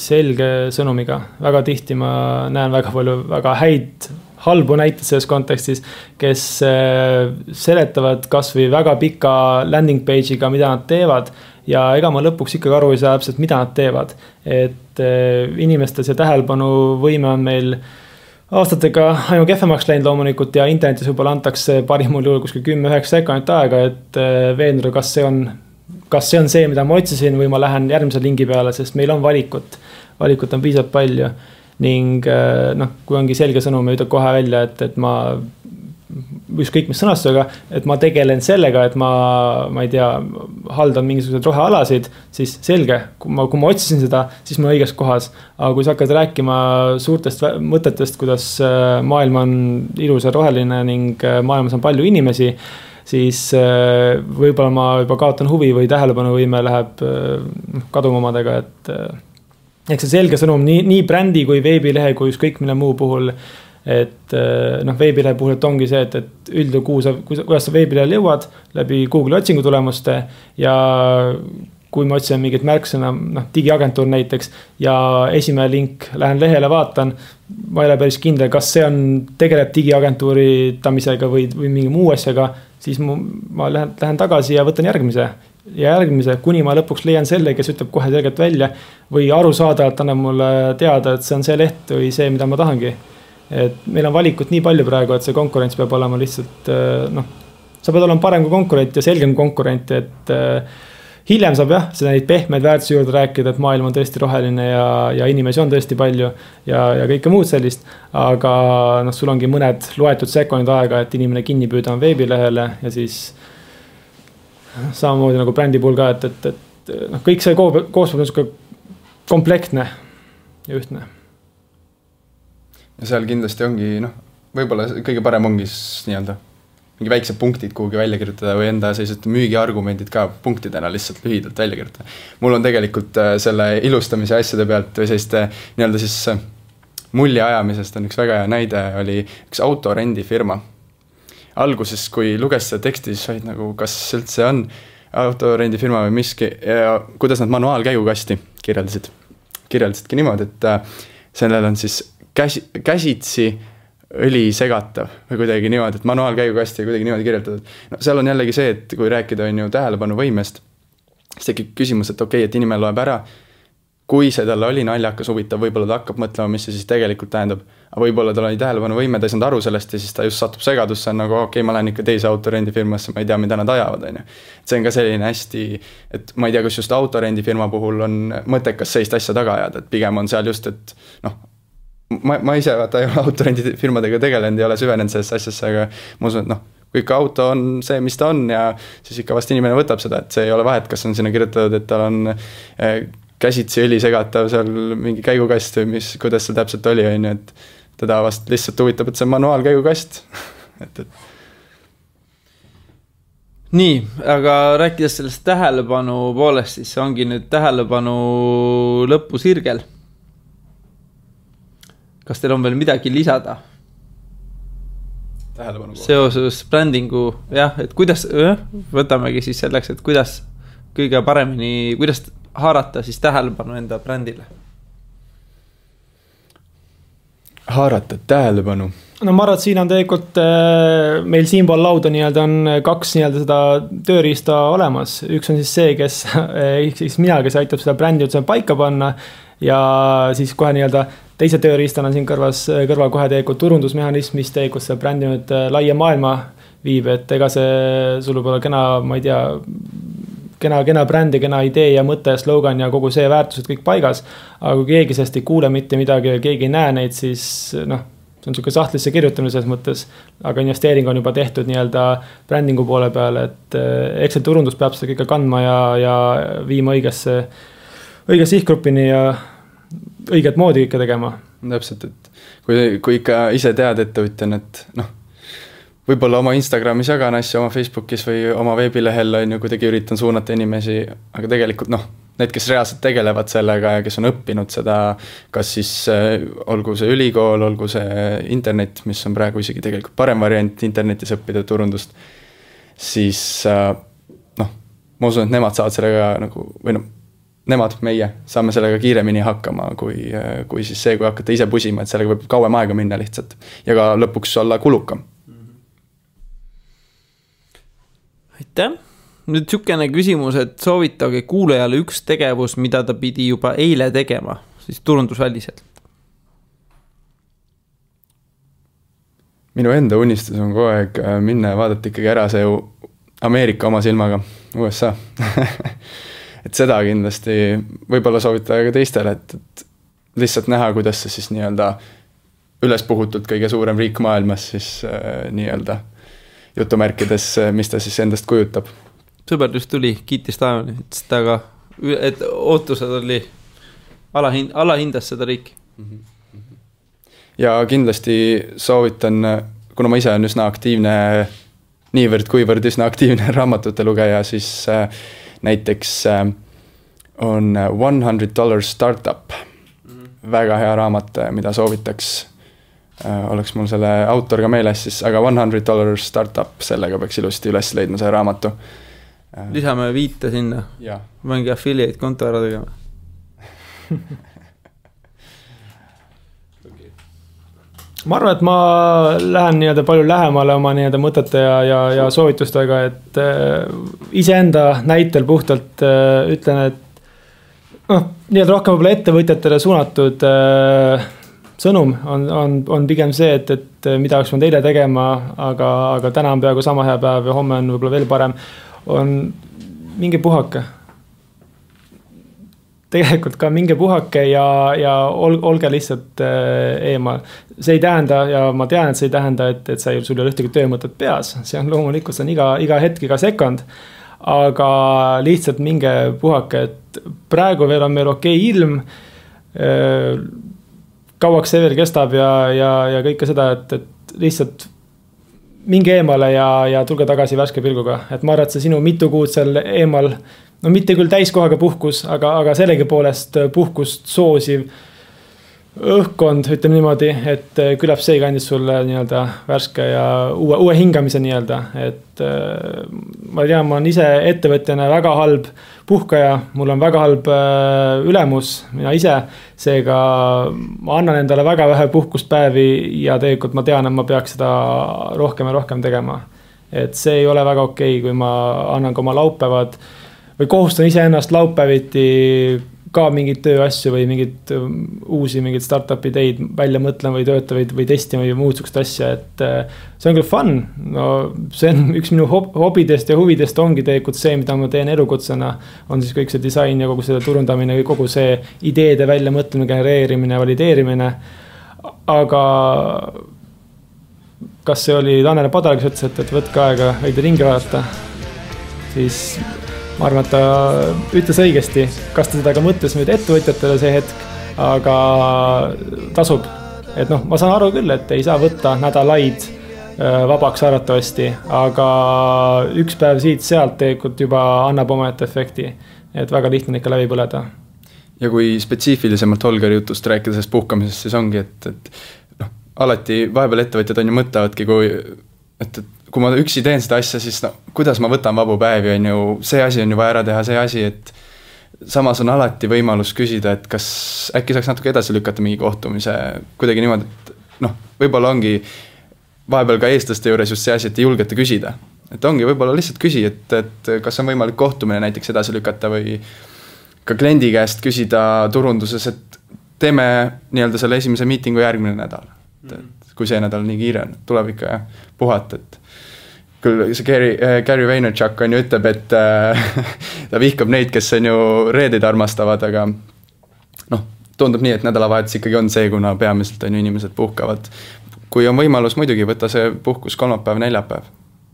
selge sõnumiga. väga tihti ma näen väga palju väga häid, halbu näiteid selles kontekstis, kes äh, seletavad kasvõi väga pika landing page'iga, mida nad teevad ja ega ma lõpuks ikkagi aru ei saa täpselt, mida nad teevad. et äh, inimestel see tähelepanuvõime on meil aastatega aina kehvemaks läinud loomulikult ja internetis võib-olla antakse parimal juhul kuskil kümme-üheksa sekundit aega, et äh, veenduda, kas see on, kas see on see, mida ma otsisin või ma lähen järgmise lingi peale, sest meil on valikut. valikut on piisavalt palju ning äh, noh, kui ongi selge sõnum ja ütled kohe välja, et, et ma ükskõik mis sõnastusega, et ma tegelen sellega, et ma, ma ei tea, haldan mingisuguseid rohealasid, siis selge, kui ma, kui ma otsisin seda, siis ma õiges kohas. aga kui sa hakkad rääkima suurtest mõtetest, kuidas äh, maailm on ilus ja roheline ning äh, maailmas on palju inimesi, siis äh, võib-olla ma juba kaotan huvi või tähelepanuvõime läheb noh, kaduma omadega, et eks see selge sõnum nii, nii brändi kui veebilehe kui ükskõik mille muu puhul et eh, noh, veebilehe puhul, et ongi see, et, et üldjuhul kuhu sa, kuidas sa veebilehele jõuad läbi Google'i otsingutulemuste ja kui ma otsin mingit märksõna, noh, digiagentuur näiteks ja esimene link, lähen lehele, vaatan. ma ei ole päris kindel, kas see on, tegeleb digiagentuuritamisega või, või mingi muu asjaga, siis mu, ma lähen, lähen tagasi ja võtan järgmise ja järgmise, kuni ma lõpuks leian selle, kes ütleb kohe selgelt välja või arusaadavalt annab mulle teada, et see on see leht või see, mida ma tahangi et meil on valikut nii palju praegu, et see konkurents peab olema lihtsalt äh, noh, sa pead olema parem kui konkurent ja selgem konkurent, et äh, hiljem saab jah, seda neid pehmeid väärtusi juurde rääkida, et maailm on tõesti roheline ja, ja inimesi on tõesti palju ja, ja kõike muud sellist. aga noh, sul ongi mõned loetud sekundid aega, et inimene kinni püüda on veebilehele ja siis samamoodi nagu brändi puhul ka, et, et, et noh, kõik see koos, koos peab niisugune komplektne ja ühtne ja seal kindlasti ongi noh, võib-olla kõige parem ongi siis nii-öelda mingi väiksed punktid kuhugi välja kirjutada või enda sellised müügiargumendid ka punktidena lihtsalt lühidalt välja kirjutada. mul on tegelikult äh, selle ilustamise asjade pealt või selliste nii-öelda siis äh, mulje ajamisest on üks väga hea näide, oli üks autorendifirma. alguses, kui luges seda teksti, siis olid nagu, kas üldse on autorendifirma või miski ja kuidas nad manuaalkäigukasti kirjeldasid. kirjeldasidki niimoodi, et äh, sellel on siis käsi, käsitsi õli segatav või kuidagi niimoodi, et manuaalkäigukasti kuidagi niimoodi kirjutatud. no seal on jällegi see, et kui rääkida, on ju, tähelepanuvõimest, siis tekib küsimus, et okei okay,, et inimene loeb ära, kui see talle oli naljakas, huvitav, võib-olla ta hakkab mõtlema, mis see siis tegelikult tähendab. aga võib-olla tal oli tähelepanuvõime, ta ei saanud aru sellest ja siis ta just satub segadusse, on nagu okei okay,, ma lähen ikka teise autorendifirmasse, ma ei tea, mida nad ajavad, on ju. see on ka selline hästi, et ma ei tea, kas just autorendifirma puhul on mõttekas sellist asja taga ajada, et pigem on seal just, et noh ma, ma ise vaata ei ole autorendifirmadega tegelenud, ei ole süvenenud sellesse asjasse, aga ma usun, et noh, ikka auto on see, mis ta on ja siis ikka vast inimene võtab seda, et see ei ole vahet, kas on sinna kirjutatud, et tal on eh, käsitsi õli segatav seal mingi käigukast või mis, kuidas see täpselt oli, on ju, et teda vast lihtsalt huvitab, et see on manuaalkäigukast [LAUGHS] et, et nii, aga rääkides sellest tähelepanu poolest, siis ongi nüüd tähelepanu lõpusirgel kas teil on veel midagi lisada? seoses brändingu, jah, et kuidas, võtamegi siis selleks, et kuidas kõige paremini, kuidas haarata siis tähelepanu enda brändile? haarata tähelepanu no ma arvan, et siin on tegelikult äh, meil siinpool lauda nii-öelda on kaks nii-öelda seda tööriista olemas, üks on siis see, kes [LAUGHS] ehk siis mina, kes aitab seda brändi üldse paika panna. ja siis kohe nii-öelda teise tööriistana siin kõrvas, kõrval kohe tegelikult turundusmehhanism, mis tegelikult seda brändi nüüd äh, laia maailma viib, et ega see, sul võib olla kena, ma ei tea kena, kena brändi, kena idee ja mõte, slogan ja kogu see väärtused kõik paigas. aga kui keegi sellest ei kuule mitte midagi ja keegi ei näe neid, siis noh see on sihuke sahtlisse kirjutamine selles mõttes, aga investeering on juba tehtud nii-öelda brändingu poole peal, et eh, eks see turundus peab seda kõike kandma ja, ja viima õigesse, õige sihtgrupini ja õiget moodi kõike tegema. täpselt, et kui, kui ikka ise tead ettevõtjana, et noh, võib-olla oma Instagramis jagan asju, oma Facebookis või oma veebilehel on ju, kuidagi üritan suunata inimesi, aga tegelikult noh need, kes reaalselt tegelevad sellega ja kes on õppinud seda, kas siis äh, olgu see ülikool, olgu see internet, mis on praegu isegi tegelikult parem variant internetis õppida turundust, siis äh, noh, ma usun, et nemad saavad sellega nagu või noh, nemad, meie saame sellega kiiremini hakkama, kui, kui siis see, kui hakata ise pusima, et sellega võib kauem aega minna lihtsalt ja ka lõpuks olla kulukam. aitäh nüüd sihukene küsimus, et soovitage kuulajale üks tegevus, mida ta pidi juba eile tegema, siis turundusväliselt. minu enda unistus on kogu aeg äh, minna ja vaadata ikkagi ära see Ameerika oma silmaga, USA [LAUGHS] et seda kindlasti võib-olla soovitada ka teistele, et, et lihtsalt näha, kuidas see siis nii-öelda üles puhutult kõige suurem riik maailmas siis äh, nii-öelda jutumärkides, äh, mis ta siis endast kujutab sõber just tuli, kiitis taevani, ütles, et aga, et ootused oli, alahind-, alahindas seda riiki mm. -hmm. ja kindlasti soovitan, kuna ma ise olen üsna aktiivne, niivõrd-kuivõrd üsna aktiivne [LAUGHS] raamatute lugeja, siis äh, näiteks äh, on One Hundred Dollar Startup mm. -hmm. väga hea raamat, mida soovitaks äh,. oleks mul selle autor ka meeles siis, aga One Hundred Dollar Startup, sellega peaks ilusti üles leidma selle raamatu Äh. lisame viite sinna. mingi affiliate konto ära tegema [LAUGHS] ma arvan, et ma lähen nii-öelda palju lähemale oma nii-öelda mõtete ja, ja, ja soovitustega, et äh, iseenda näitel puhtalt äh, ütlen, et noh, nii-öelda rohkem võib-olla ettevõtjatele suunatud äh, sõnum on, on, on pigem see, et, et mida oleks pidanud eile tegema, aga, aga täna on peaaegu sama hea päev ja homme on võib-olla veel parem on minge puhake. Tegelikult ka minge puhake ja, ja ol, olge lihtsalt äh, eemal. see ei tähenda ja ma tean, et see ei tähenda, et, et sa ei, sul ei ole ühtegi töömõtet peas, see on loomulikult, see on iga, iga hetk, iga sekund. aga lihtsalt minge puhake, et praegu veel on meil okei okay ilm äh, kauaks see veel kestab ja, ja, ja kõike seda, et, et lihtsalt minge eemale ja, ja tulge tagasi värske pilguga, et ma arvan, et see sinu mitu kuud seal eemal. no mitte küll täiskohaga puhkus, aga, aga sellegipoolest puhkust soosiv õhkkond, ütleme niimoodi, et äh, küllap see kandis sulle nii-öelda värske ja uue, uue hingamise nii-öelda, et äh, ma tean, ma olen ise ettevõtjana väga halb puhkaja, mul on väga halb äh, ülemus, mina ise. seega ma annan endale väga vähe puhkuspäevi ja tegelikult ma tean, et ma peaks seda rohkem ja rohkem tegema. et see ei ole väga okei okay,, kui ma annan ka oma laupäevad või kohustan iseennast laupäeviti ka mingeid tööasju või mingeid um, uusi mingeid startup'i ideid välja mõtlema või töötama või, või testima või muud sihukest asja, et. Uh, see on küll fun, no see on [LAUGHS] üks minu hobidest ja huvidest ongi tegelikult see, mida ma teen elukutsena. on siis kõik see disain ja kogu see turundamine, kogu see ideede väljamõtlemine, genereerimine, valideerimine. aga kas see oli Tanel Padar, kes ütles, et, et võtke aega veidi ringi vaadata, siis ma arvan, et ta ütles õigesti, kas ta seda ka mõtles nüüd ettevõtjatele see hetk, aga tasub. et noh, ma saan aru küll, et ei saa võtta nädalaid äh, vabaks arvatavasti, aga üks päev siit-sealt tegelikult juba annab omaette efekti. et väga lihtne on ikka läbi põleda. ja kui spetsiifilisemalt Holgeri jutust rääkida sellest puhkamisest, siis ongi, et, et noh, alati vahepeal ettevõtjad on ju mõtlevadki, kui et, et kui ma üksi teen seda asja, siis no kuidas ma võtan vabu päevi, on ju, see asi on ju vaja ära teha, see asi, et samas on alati võimalus küsida, et kas äkki saaks natuke edasi lükata mingi kohtumise kuidagi niimoodi, et noh, võib-olla ongi vahepeal ka eestlaste juures just see asi, et ei julgeta küsida. et ongi, võib-olla lihtsalt küsi, et, et kas on võimalik kohtumine näiteks edasi lükata või ka kliendi käest küsida turunduses, et teeme nii-öelda selle esimese miitingu järgmine nädal. et, et kui see nädal nii kiire on, tuleb ikka puhata, et küll see Gary äh,, Gary Vaynerchuk on ju, ütleb, et äh, [LAUGHS] ta vihkab neid, kes on ju reedeid armastavad, aga noh, tundub nii, et nädalavahetus ikkagi on see, kuna peamiselt on ju inimesed puhkavad. kui on võimalus, muidugi võta see puhkus kolmapäev, neljapäev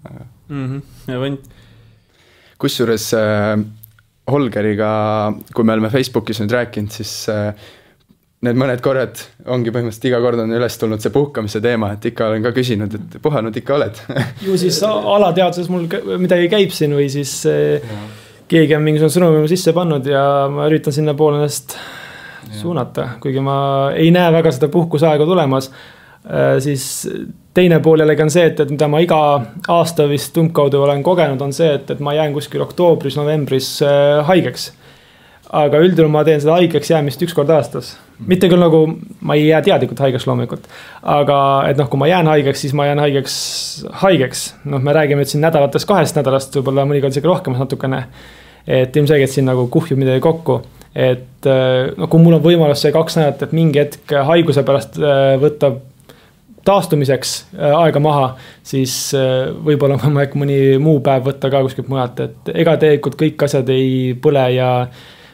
mm. -hmm. ja võin. kusjuures äh, Holgeriga, kui me oleme Facebookis nüüd rääkinud, siis äh, need mõned korrad ongi põhimõtteliselt iga kord on üles tulnud see puhkamise teema, et ikka olen ka küsinud, et puhanud ikka oled [LAUGHS] ju siis alateadvuses mul midagi käib siin või siis ja. keegi on mingisugune sõnumi sisse pannud ja ma üritan sinnapoole ennast suunata, kuigi ma ei näe väga seda puhkuseaega tulemas. Äh, siis teine pool jällegi on see, et, et mida ma iga aasta vist umbkaudu olen kogenud, on see, et, et ma jään kuskil oktoobris-novembris äh, haigeks aga üldjuhul ma teen seda haigeks jäämist üks kord aastas. mitte küll nagu, ma ei jää teadlikult haigeks loomulikult. aga et noh, kui ma jään haigeks, siis ma jään haigeks, haigeks. noh, me räägime nüüd siin nädalatest, kahest nädalast, võib-olla mõnikord isegi rohkem natukene. et ilmselgelt siin nagu kuhjub midagi kokku. et noh, kui mul on võimalus see kaks nädalat, et mingi hetk haiguse pärast äh, võtta taastumiseks äh, aega maha, siis võib-olla on võimalik mõni muu päev võtta ka kuskilt mujalt, et ega tegelikult kõik asjad ei põle ja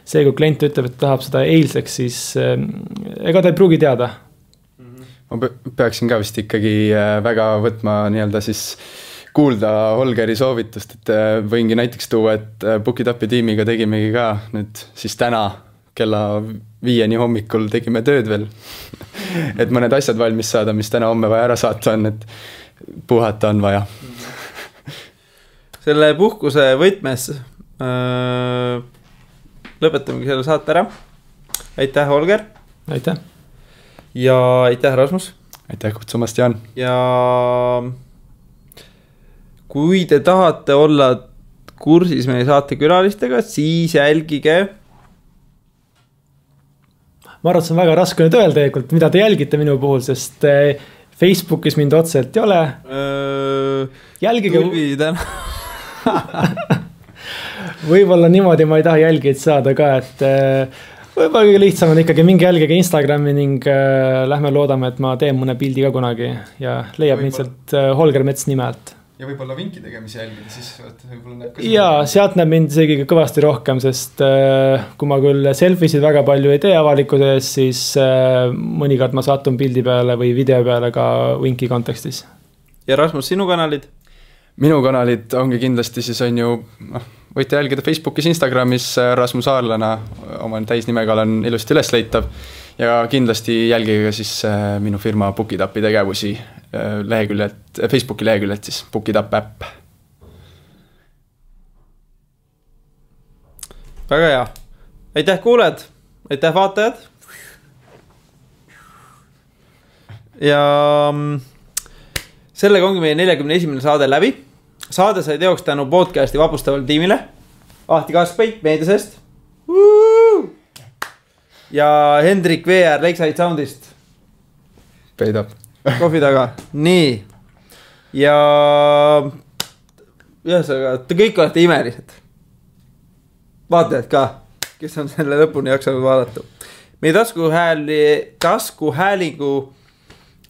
see, kui klient ütleb, et tahab seda eilseks, siis äh, ega ta ei pruugi teada. ma peaksin ka vist ikkagi äh, väga võtma nii-öelda siis kuulda Holgeri soovitust, et äh, võingi näiteks tuua, et Book It Upi tiimiga tegimegi ka nüüd siis täna kella viieni hommikul tegime tööd veel [LAUGHS] et mõned asjad valmis saada, mis täna-homme vaja ära saata on, et puhata on vaja selle puhkuse võtmes äh, lõpetamegi selle saate ära. aitäh, Holger. aitäh. ja aitäh, Rasmus. aitäh kutsumast, Jaan. ja kui te tahate olla kursis meie saatekülalistega, siis jälgige. ma arvan, et see on väga raske nüüd öelda tegelikult, mida te jälgite minu puhul, sest eh, Facebookis mind otseselt ei ole. jälgige. Tulvi täna [LAUGHS] võib-olla niimoodi ma ei taha jälgijaid saada ka, et äh, võib-olla kõige lihtsam on ikkagi minge jälgige Instagrami ning äh, lähme loodame, et ma teen mõne pildi ka kunagi ja leiab mind sealt äh, Holger Mets nime alt. ja võib-olla vinki tegemisi jälgida, siis võib-olla näeb ka. ja sealt näeb mind isegi kõvasti rohkem, sest äh, kui ma küll selfie sid väga palju ei tee avalikkuse ees, siis äh, mõnikord ma satun pildi peale või video peale ka vinki kontekstis. ja Rasmus, sinu kanalid? minu kanalid ongi kindlasti siis on ju noh võite jälgida Facebookis, Instagramis, äh, Rasmus Aarlana oma täisnimega olen ilusti ülesleitav. ja kindlasti jälgige ka siis äh, minu firma Bookitapi tegevusi äh, leheküljelt, Facebooki leheküljelt siis, Bookitap äpp. väga hea, aitäh kuulajad, aitäh vaatajad. ja mm, sellega ongi meie neljakümne esimene saade läbi saade sai teoks tänu podcast'i vapustavale tiimile. Ahti Kaskpeit meediasest. ja Hendrik Veer Lakeside Soundist. peidab. kohvi taga, nii. ja ühesõnaga, te kõik olete imelised. vaatajad ka, kes on selle lõpuni jaksanud vaadata. meie taskuhääli, taskuhäälingu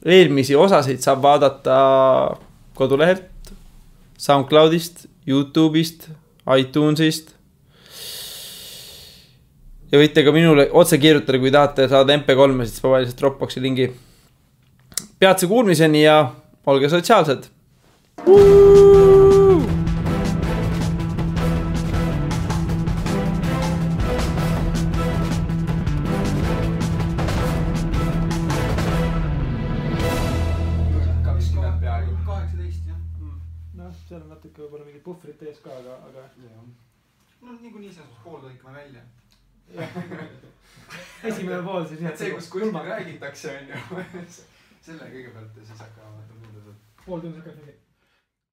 eelmisi osasid saab vaadata kodulehelt SoundCloudist, Youtube'ist, iTunes'ist. ja võite ka minule otse kirjutada, kui tahate saada MP3-e, siis lihtsalt Dropboxi lingi. peatse kuulmiseni ja olge sotsiaalsed. Selles mõttes pool lõikame välja. [LAUGHS] esimene pool siis jah. see, kus kuskil räägitakse, on ju [LAUGHS] selle kõigepealt ja siis muud asjad. pool tundi hakkab mingi